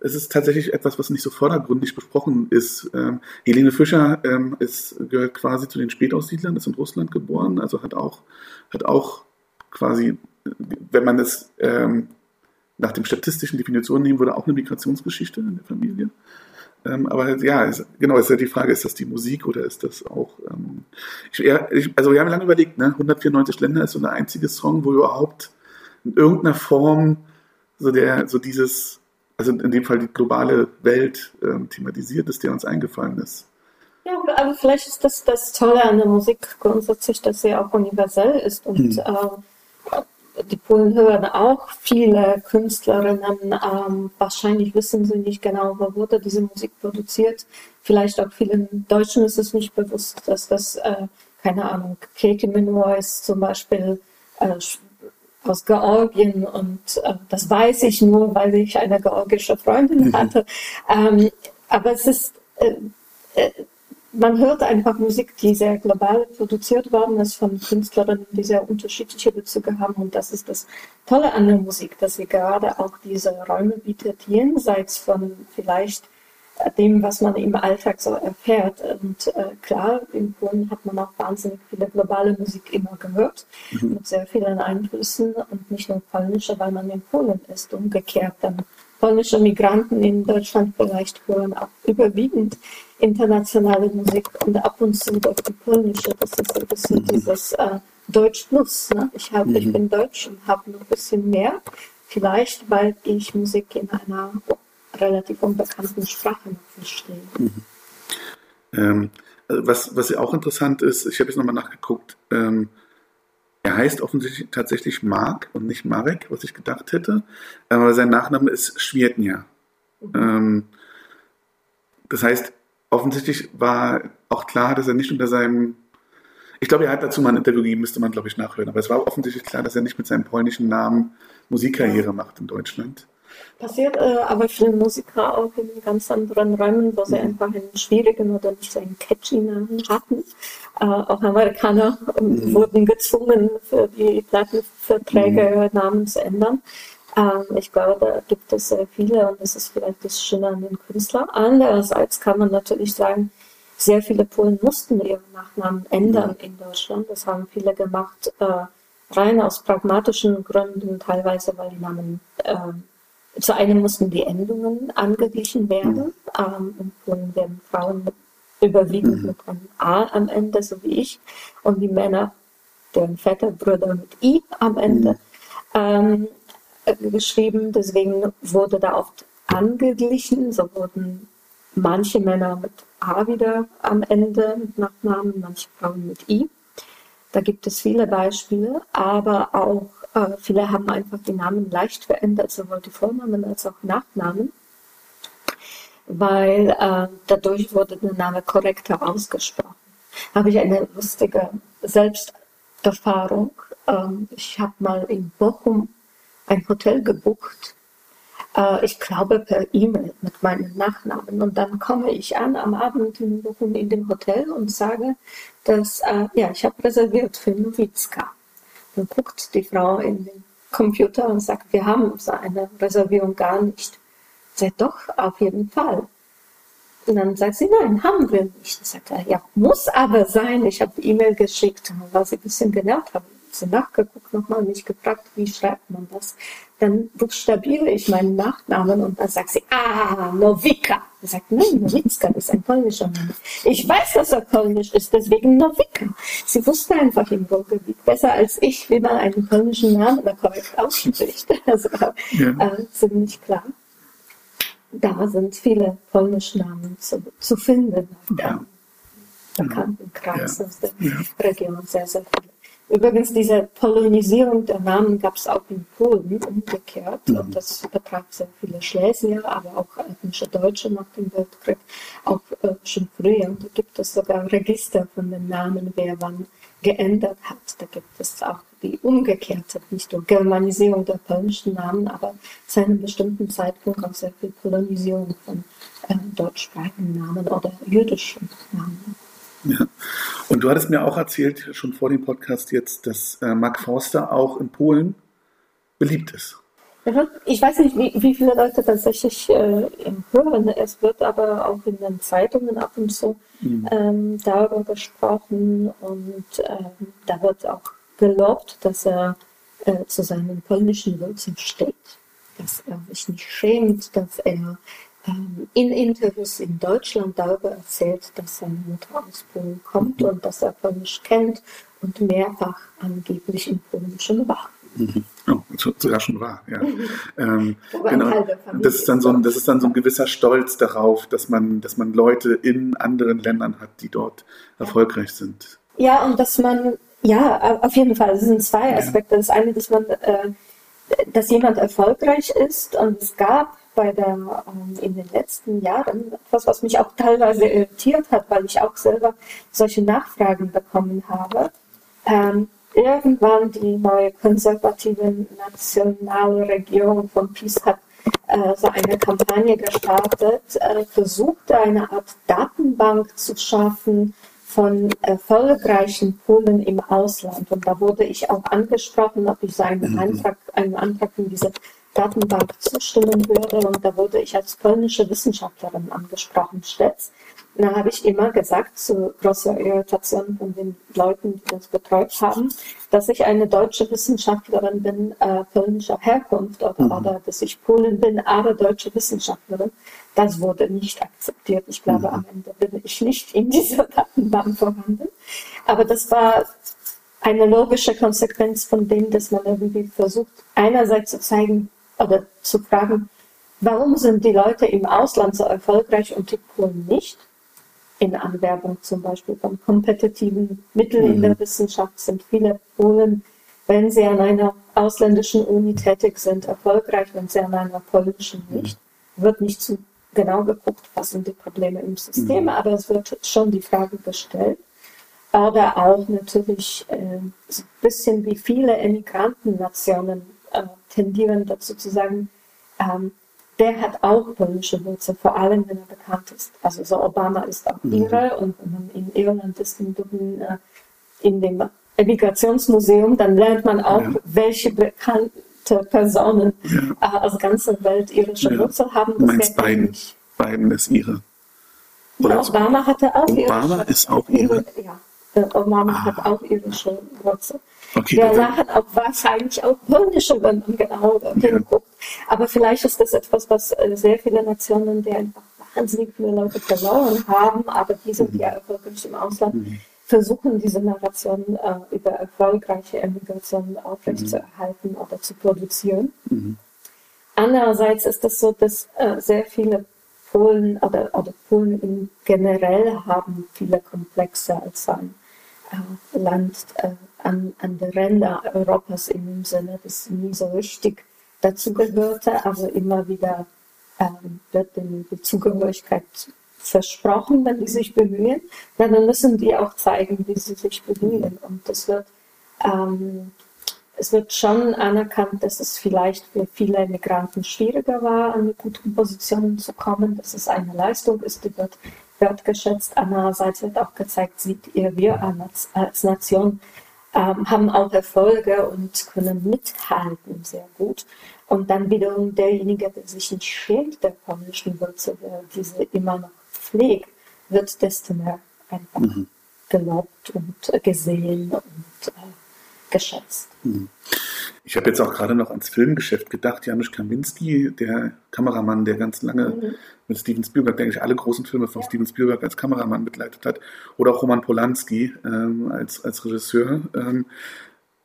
es ist tatsächlich etwas, was nicht so vordergründig besprochen ist. Ähm, Helene Fischer ähm, ist, gehört quasi zu den Spätaussiedlern, ist in Russland geboren, also hat auch, hat auch quasi, wenn man es ähm, nach dem statistischen Definition nehmen würde, auch eine Migrationsgeschichte in der Familie. Ähm, aber ja, es, genau, ist ja die Frage, ist das die Musik oder ist das auch. Ähm, ich, also, wir haben lange überlegt, ne? 194 Länder ist so der einzige Song, wo überhaupt in irgendeiner Form so, der, so dieses also in dem Fall die globale Welt ähm, thematisiert ist, der uns eingefallen ist. Ja, aber vielleicht ist das das Tolle an der Musik grundsätzlich, dass sie auch universell ist und hm. äh, die Polen hören auch viele Künstlerinnen. Ähm, wahrscheinlich wissen sie nicht genau, wo wurde diese Musik produziert. Vielleicht auch vielen Deutschen ist es nicht bewusst, dass das, äh, keine Ahnung, Katie Minois zum Beispiel äh, aus Georgien und äh, das weiß ich nur, weil ich eine georgische Freundin mhm. hatte. Ähm, aber es ist, äh, äh, man hört einfach Musik, die sehr global produziert worden ist von Künstlerinnen, die sehr unterschiedliche Bezüge haben und das ist das Tolle an der Musik, dass sie gerade auch diese Räume bietet, jenseits von vielleicht dem, was man im Alltag so erfährt. Und äh, klar, in Polen hat man auch wahnsinnig viele globale Musik immer gehört, mhm. mit sehr vielen Einflüssen und nicht nur polnische, weil man in Polen ist. Umgekehrt dann polnische Migranten in Deutschland vielleicht hören auch überwiegend internationale Musik und ab und zu doch die polnische. Das ist so ein bisschen mhm. dieses äh, Deutsch Plus. Ne? Ich, hab, mhm. ich bin Deutsch und habe noch ein bisschen mehr. Vielleicht, weil ich Musik in einer relativ unbekannten Sprache noch verstehe. Mhm. Ähm, was, was ja auch interessant ist, ich habe jetzt nochmal nachgeguckt, ähm, er heißt offensichtlich tatsächlich Mark und nicht Marek, was ich gedacht hätte, aber sein Nachname ist Schwiertnia. Mhm. Ähm, das heißt, offensichtlich war auch klar, dass er nicht unter seinem, ich glaube, er hat dazu mal ein Interview gegeben, müsste man, glaube ich, nachhören, aber es war offensichtlich klar, dass er nicht mit seinem polnischen Namen Musikkarriere macht in Deutschland. Passiert äh, aber vielen Musiker auch in ganz anderen Räumen, wo sie mhm. einfach einen schwierigen oder nicht so einen catchy Namen hatten. Äh, auch Amerikaner äh, mhm. wurden gezwungen, für die Plattenverträge mhm. Namen zu ändern. Ähm, ich glaube, da gibt es sehr viele und das ist vielleicht das Schöne an den Künstlern. Andererseits kann man natürlich sagen, sehr viele Polen mussten ihren Nachnamen ändern in Deutschland. Das haben viele gemacht, äh, rein aus pragmatischen Gründen, teilweise weil die Namen äh, zu einem mussten die Endungen angeglichen werden. Mhm. Ähm, Polen werden Frauen überwiegend mhm. mit einem A am Ende, so wie ich, und die Männer, deren Väter, Brüder mit I am Ende mhm. ähm, äh, geschrieben. Deswegen wurde da oft angeglichen. So wurden manche Männer mit A wieder am Ende mit Nachnamen, manche Frauen mit I. Da gibt es viele Beispiele, aber auch äh, viele haben einfach die Namen leicht verändert, sowohl die Vornamen als auch Nachnamen, weil äh, dadurch wurde der Name korrekter ausgesprochen. Habe ich eine lustige Selbsterfahrung. Ähm, ich habe mal in Bochum ein Hotel gebucht äh, ich glaube per E-Mail mit meinem Nachnamen. Und dann komme ich an am Abend in Bochum in dem Hotel und sage, dass, äh, ja, ich habe reserviert für Nowitzka. Dann guckt die Frau in den Computer und sagt, wir haben so eine Reservierung gar nicht. Sagt doch, auf jeden Fall. Und dann sagt sie, nein, haben wir nicht. Sagt er, ja, muss aber sein. Ich habe E-Mail geschickt, war sie ein bisschen genervt, habe sie nachgeguckt nochmal, mich gefragt, wie schreibt man das. Dann buchstabiere ich meinen Nachnamen und dann sagt sie, ah, Nowika. Er sagt, nein, Nowicka ist ein polnischer Name. Ich weiß, dass er polnisch ist, deswegen Nowika. Sie wusste einfach im Ruhrgebiet besser als ich, wie man einen polnischen Namen korrekt ausspricht. [LAUGHS] Also ja. äh, ziemlich klar. Da sind viele polnische Namen zu, zu finden. Ja. Bekannten Kreis ja. aus der Region sehr, sehr viele. Übrigens, diese Polonisierung der Namen gab es auch in Polen umgekehrt. Mhm. Und das betraf sehr viele Schlesier, aber auch ethnische Deutsche nach dem Weltkrieg, auch äh, schon früher. Und da gibt es sogar Register von den Namen, wer wann geändert hat. Da gibt es auch die umgekehrte, nicht nur Germanisierung der polnischen Namen, aber zu einem bestimmten Zeitpunkt auch sehr viel Polonisierung von äh, deutschsprachigen Namen oder jüdischen Namen. Ja. Und du hattest mir auch erzählt, schon vor dem Podcast jetzt, dass äh, Mark Forster auch in Polen beliebt ist. Ich weiß nicht, wie, wie viele Leute tatsächlich äh, hören. Es wird aber auch in den Zeitungen ab und zu mhm. ähm, darüber gesprochen und ähm, da wird auch gelobt, dass er äh, zu seinen polnischen Wurzeln steht, dass er sich nicht schämt, dass er in Interviews in Deutschland darüber erzählt, dass seine Mutter aus Polen kommt und dass er Polnisch kennt und mehrfach angeblich in Polen schon war. Mhm. Oh, sogar schon war, ja. [LAUGHS] ähm, genau. Das ist, dann so ein, das ist dann so ein gewisser Stolz darauf, dass man, dass man Leute in anderen Ländern hat, die dort erfolgreich sind. Ja, und dass man, ja, auf jeden Fall, es sind zwei Aspekte. Das eine, dass man, äh, dass jemand erfolgreich ist und es gab bei der, ähm, in den letzten Jahren etwas, was mich auch teilweise irritiert hat, weil ich auch selber solche Nachfragen bekommen habe. Ähm, irgendwann die neue konservative nationale Regierung von PiS hat äh, so eine Kampagne gestartet, äh, versuchte eine Art Datenbank zu schaffen von erfolgreichen Polen im Ausland. Und da wurde ich auch angesprochen, ob ich so einen, mhm. Antrag, einen Antrag in diese Datenbank zustimmen würde. Und da wurde ich als polnische Wissenschaftlerin angesprochen, stets. Da habe ich immer gesagt, zu großer Irritation von den Leuten, die das betreut haben, dass ich eine deutsche Wissenschaftlerin bin, äh, polnischer Herkunft oder, mhm. oder dass ich Polen bin, aber deutsche Wissenschaftlerin. Das wurde nicht akzeptiert. Ich glaube, mhm. am Ende bin ich nicht in [LAUGHS] dieser Datenbank vorhanden. Aber das war eine logische Konsequenz von dem, dass man irgendwie versucht, einerseits zu zeigen oder zu fragen, warum sind die Leute im Ausland so erfolgreich und die Polen nicht? in Anwerbung zum Beispiel von kompetitiven Mitteln mhm. in der mhm. Wissenschaft sind viele Polen, wenn sie an einer ausländischen Uni tätig sind, erfolgreich, wenn sie an einer polnischen mhm. nicht. Wird nicht zu genau geguckt, was sind die Probleme im System, mhm. aber es wird schon die Frage gestellt. Oder auch natürlich äh, so ein bisschen wie viele Emigrantennationen äh, tendieren dazu zu sagen, ähm, der hat auch polnische Wurzeln, vor allem wenn er bekannt ist. Also so Obama ist auch mhm. Ire und wenn man in Irland ist, in Dublin, äh, in dem Emigrationsmuseum, dann lernt man auch, ja. welche bekannte Personen ja. äh, aus ganzer Welt irische ja. Wurzeln haben. Das meinst Biden? Biden ist Ire. Oder ja, Obama hatte auch Obama irische, ist auch Ire? Ja, Obama ah. hat auch irische Wurzeln. Okay, der hat auch wahrscheinlich auch polnische, wenn man genau ja. hinguckt. Aber vielleicht ist das etwas, was äh, sehr viele Nationen, die einfach wahnsinnig viele Leute verloren haben, aber die sind mhm. ja erfolgreich im Ausland, mhm. versuchen diese Narration äh, über erfolgreiche Emigration aufrechtzuerhalten mhm. oder zu produzieren. Mhm. Andererseits ist es so, dass äh, sehr viele Polen oder, oder Polen in generell haben viele Komplexe als ein äh, Land äh, an, an der Ränder Europas in dem Sinne, dass nie so richtig dazu gehörte, aber immer wieder ähm, wird die Zugehörigkeit versprochen, wenn die sich bemühen, dann müssen die auch zeigen, wie sie sich bemühen. Und das wird, ähm, es wird schon anerkannt, dass es vielleicht für viele Migranten schwieriger war, an die guten Positionen zu kommen, dass es eine Leistung ist, die wird wertgeschätzt. Andererseits wird auch gezeigt, sieht ihr, wir als Nation ähm, haben auch Erfolge und können mithalten sehr gut. Und dann wiederum derjenige, der sich nicht schämt der polnischen Wurzel, der diese immer noch pflegt, wird desto mehr einfach mhm. gelobt und gesehen und äh, geschätzt. Mhm. Ich habe jetzt auch gerade noch ans Filmgeschäft gedacht. Janusz Kaminski, der Kameramann, der ganz lange mhm. mit Steven Spielberg, denke ich, alle großen Filme von ja. Steven Spielberg als Kameramann begleitet hat. Oder auch Roman Polanski ähm, als, als Regisseur. Ähm,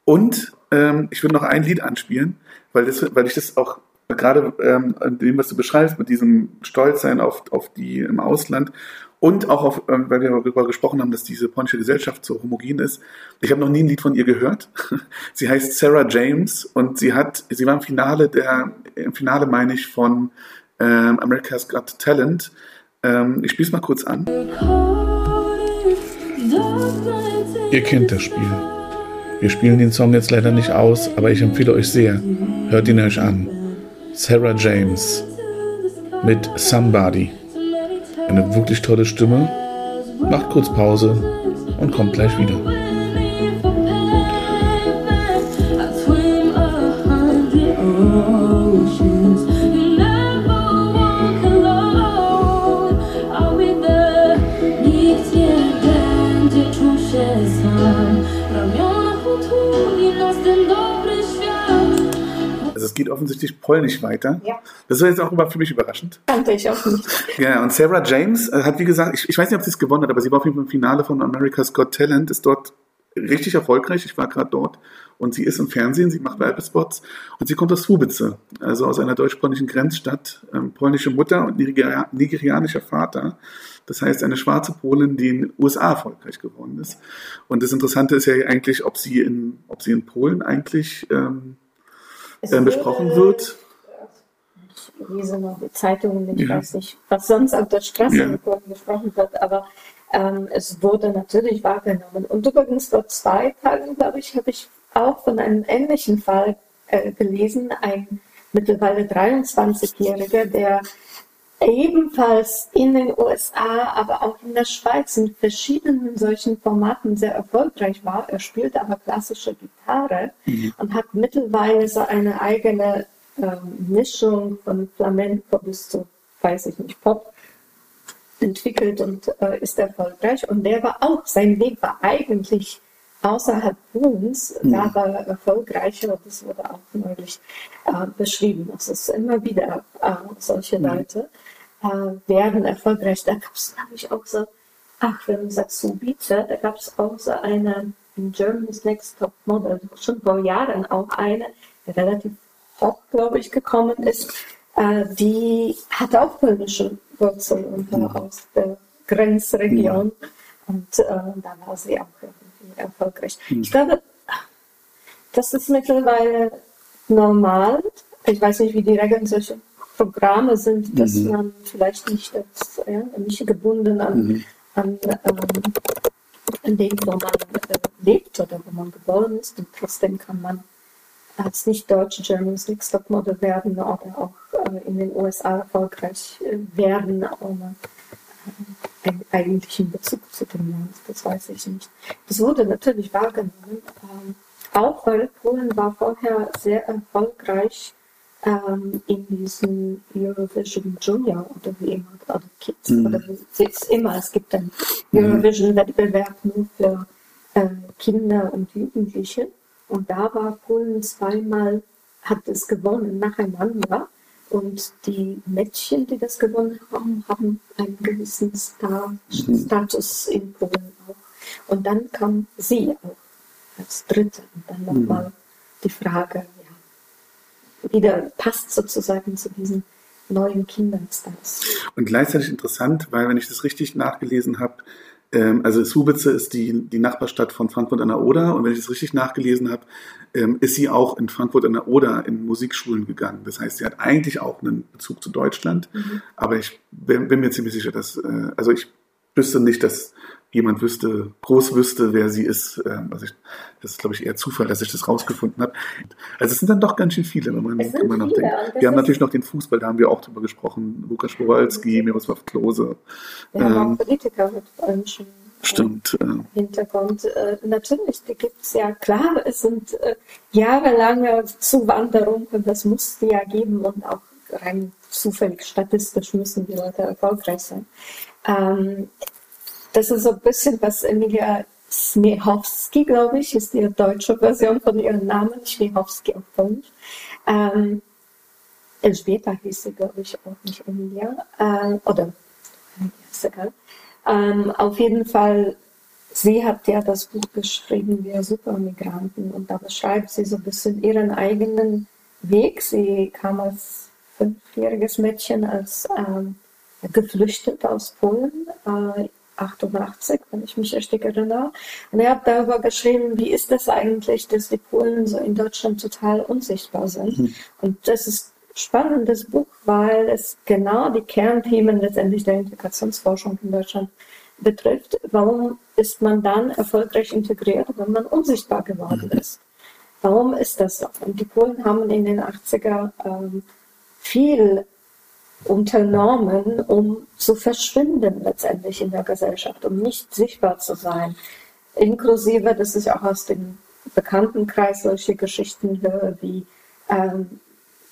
und ähm, ich würde noch ein Lied anspielen, weil, das, weil ich das auch gerade ähm, dem, was du beschreibst, mit diesem Stolzsein auf, auf die im Ausland und auch, auf, ähm, weil wir darüber gesprochen haben, dass diese polnische Gesellschaft so homogen ist. Ich habe noch nie ein Lied von ihr gehört. [LAUGHS] Sie heißt Sarah James und sie hat, sie war im Finale der, im Finale meine ich von ähm, America's Got Talent. Ähm, ich spiele es mal kurz an. Ihr kennt das Spiel. Wir spielen den Song jetzt leider nicht aus, aber ich empfehle euch sehr. Hört ihn euch an. Sarah James mit Somebody eine wirklich tolle Stimme. Macht kurz Pause und kommt gleich wieder. Offensichtlich polnisch weiter. Ja. Das war jetzt auch für mich überraschend. Kannte ich auch nicht. Ja, und Sarah James äh, hat, wie gesagt, ich, ich weiß nicht, ob sie es gewonnen hat, aber sie war auf jeden Fall im Finale von America's Got Talent, ist dort richtig erfolgreich. Ich war gerade dort. Und sie ist im Fernsehen, sie macht Werbespots und sie kommt aus Subice, also aus einer deutsch-polnischen Grenzstadt, ähm, polnische Mutter und Nigeria nigerianischer Vater. Das heißt, eine schwarze Polin, die in den USA erfolgreich geworden ist. Und das Interessante ist ja eigentlich, ob sie in, ob sie in Polen eigentlich ähm, äh, besprochen wird. Ich lese noch die Zeitungen, ich ja. weiß nicht, was sonst auf der Straße ja. gesprochen wird, aber ähm, es wurde natürlich wahrgenommen. Und übrigens vor zwei Tagen, glaube ich, habe ich auch von einem ähnlichen Fall äh, gelesen, ein mittlerweile 23-Jähriger, der ebenfalls in den USA, aber auch in der Schweiz in verschiedenen solchen Formaten sehr erfolgreich war. Er spielt aber klassische Gitarre mhm. und hat mittlerweile so eine eigene ähm, Mischung von Flamenco bis zu, weiß ich nicht, Pop entwickelt und äh, ist erfolgreich. Und der war auch, sein Weg war eigentlich außerhalb Polens, mhm. da war er erfolgreicher und das wurde auch neulich äh, beschrieben. Es ist immer wieder äh, solche mhm. Leute äh, werden erfolgreich. Da gab es, glaube ich, auch so, ach, wenn du sagst Subice, da gab es auch so eine in Germany's Next Top Model, schon vor Jahren auch eine, die relativ hoch, glaube ich, gekommen ist, äh, die hatte auch polnische Wurzeln und war mhm. aus der Grenzregion. Mhm. Und äh, da war sie auch irgendwie erfolgreich. Mhm. Ich glaube, das ist mittlerweile normal. Ich weiß nicht, wie die Regeln solche Programme sind, dass mhm. man vielleicht nicht, als, ja, nicht gebunden an, mhm. an, ähm, dem, wo man äh, lebt oder wo man geboren ist. Und trotzdem kann man als nicht-deutsche Germans Next Top Model werden oder auch äh, in den USA erfolgreich äh, werden, ohne äh, einen eigentlichen Bezug zu dem Land. Das weiß ich nicht. Das wurde natürlich wahrgenommen, ähm, auch weil Polen war vorher sehr erfolgreich ähm, in diesem Eurovision Junior oder wie immer, oder Kids, mhm. oder wie es immer, es gibt einen mhm. Eurovision-Wettbewerb nur für äh, Kinder und Jugendliche. Und da war Polen zweimal, hat es gewonnen nacheinander. Und die Mädchen, die das gewonnen haben, haben einen gewissen Star mhm. Status in Polen auch. Und dann kam sie auch als Dritte. Und dann nochmal mhm. die Frage, wieder passt sozusagen zu diesen neuen Kinderstars. Und gleichzeitig interessant, weil wenn ich das richtig nachgelesen habe, ähm, also Subice ist die, die Nachbarstadt von Frankfurt an der Oder und wenn ich das richtig nachgelesen habe, ähm, ist sie auch in Frankfurt an der Oder in Musikschulen gegangen. Das heißt, sie hat eigentlich auch einen Bezug zu Deutschland, mhm. aber ich bin, bin, mir ziemlich sicher, dass, äh, also ich wüsste nicht, dass jemand wüsste, groß wüsste, wer sie ist. Also ich, das ist, glaube ich, eher Zufall, dass ich das rausgefunden habe. Also es sind dann doch ganz schön viele, wenn man immer noch denkt. Wir haben natürlich noch den Fußball, da haben wir auch drüber gesprochen. Lukas Spowalski, Miroslav Klose. Wir ähm, haben auch Politiker mit polnischem Stimmt. Äh, Hintergrund. Äh, natürlich, die gibt es ja. Klar, es sind äh, jahrelange Zuwanderung und das muss es ja geben und auch rein zufällig statistisch müssen die Leute erfolgreich sein. Ähm, das ist so ein bisschen, was Emilia Smechowski, glaube ich, ist die deutsche Version von ihrem Namen, Smechowski auf Polnisch. Ähm, Elżbieta hieß sie, glaube ich, auch nicht Emilia. Äh, oder, ist egal. Ähm, auf jeden Fall, sie hat ja das Buch geschrieben, Wir Supermigranten, und da beschreibt sie so ein bisschen ihren eigenen Weg. Sie kam als fünfjähriges Mädchen als ähm, geflüchtet aus Polen äh, 88, wenn ich mich richtig erinnere. Und er hat darüber geschrieben, wie ist das eigentlich, dass die Polen so in Deutschland total unsichtbar sind. Mhm. Und das ist ein spannendes Buch, weil es genau die Kernthemen letztendlich der Integrationsforschung in Deutschland betrifft. Warum ist man dann erfolgreich integriert, wenn man unsichtbar geworden mhm. ist? Warum ist das so? Und die Polen haben in den 80er ähm, viel unternommen, um zu verschwinden letztendlich in der Gesellschaft, um nicht sichtbar zu sein. Inklusive, dass ich auch aus dem Bekanntenkreis solche Geschichten höre, wie ähm,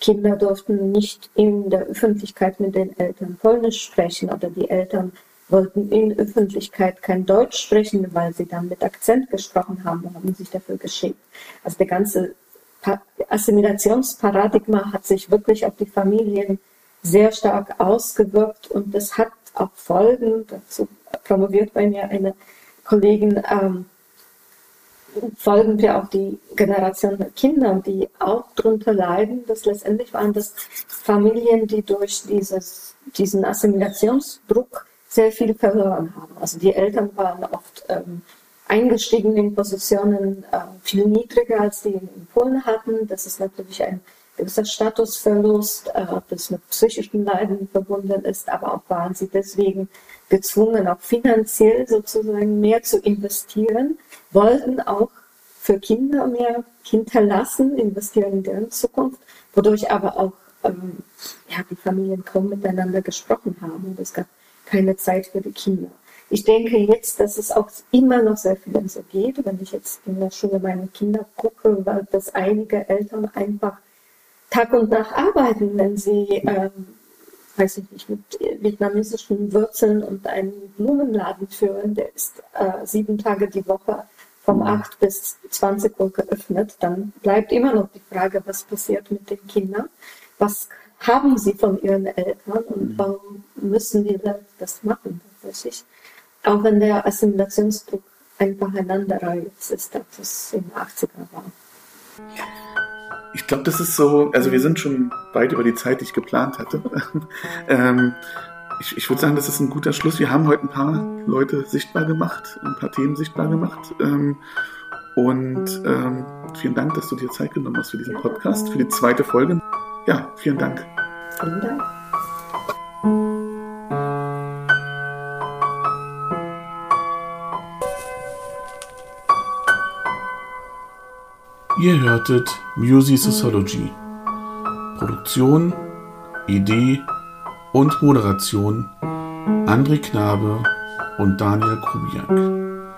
Kinder durften nicht in der Öffentlichkeit mit den Eltern Polnisch sprechen oder die Eltern wollten in Öffentlichkeit kein Deutsch sprechen, weil sie dann mit Akzent gesprochen haben und haben sich dafür geschickt. Also der ganze Assimilationsparadigma hat sich wirklich auf die Familien sehr stark ausgewirkt und das hat auch Folgen. Dazu promoviert bei mir eine Kollegin. Ähm, folgen wir auch die Generation der Kinder, die auch darunter leiden. dass letztendlich waren das Familien, die durch dieses, diesen Assimilationsdruck sehr viel verloren haben. Also die Eltern waren oft ähm, eingestiegen in Positionen äh, viel niedriger, als die in Polen hatten. Das ist natürlich ein gewisser Statusverlust, äh, das mit psychischen Leiden verbunden ist, aber auch waren sie deswegen gezwungen, auch finanziell sozusagen mehr zu investieren, wollten auch für Kinder mehr hinterlassen, investieren in deren Zukunft, wodurch aber auch ähm, ja, die Familien kaum miteinander gesprochen haben und es gab keine Zeit für die Kinder. Ich denke jetzt, dass es auch immer noch sehr vielen so geht, wenn ich jetzt in der Schule meine Kinder gucke, weil das einige Eltern einfach Tag und Nacht arbeiten, wenn sie, ähm, weiß ich nicht, mit vietnamesischen Wurzeln und einen Blumenladen führen, der ist äh, sieben Tage die Woche vom 8 bis 20 Uhr geöffnet, dann bleibt immer noch die Frage, was passiert mit den Kindern, was haben sie von ihren Eltern und mhm. warum müssen die das machen tatsächlich. Auch wenn der Assimilationsdruck einfach ein anderer jetzt ist, als es in den 80er war. Ich glaube, das ist so, also wir sind schon weit über die Zeit, die ich geplant hatte. [LAUGHS] ähm, ich, ich würde sagen, das ist ein guter Schluss. Wir haben heute ein paar Leute sichtbar gemacht, ein paar Themen sichtbar gemacht. Ähm, und ähm, vielen Dank, dass du dir Zeit genommen hast für diesen Podcast, für die zweite Folge. Ja, vielen Dank. Vielen Dank. Ihr hörtet Music Sociology. Produktion, Idee und Moderation André Knabe und Daniel Kubiak.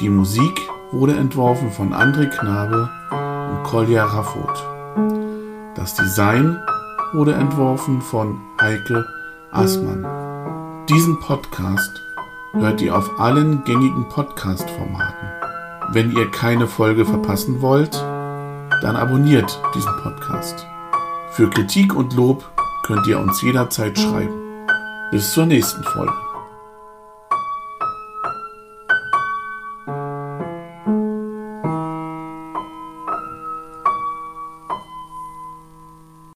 Die Musik wurde entworfen von André Knabe und Kolja Raffot. Das Design wurde entworfen von Heike Aßmann. Diesen Podcast hört ihr auf allen gängigen Podcast-Formaten. Wenn ihr keine Folge verpassen wollt, dann abonniert diesen Podcast. Für Kritik und Lob könnt ihr uns jederzeit schreiben. Bis zur nächsten Folge.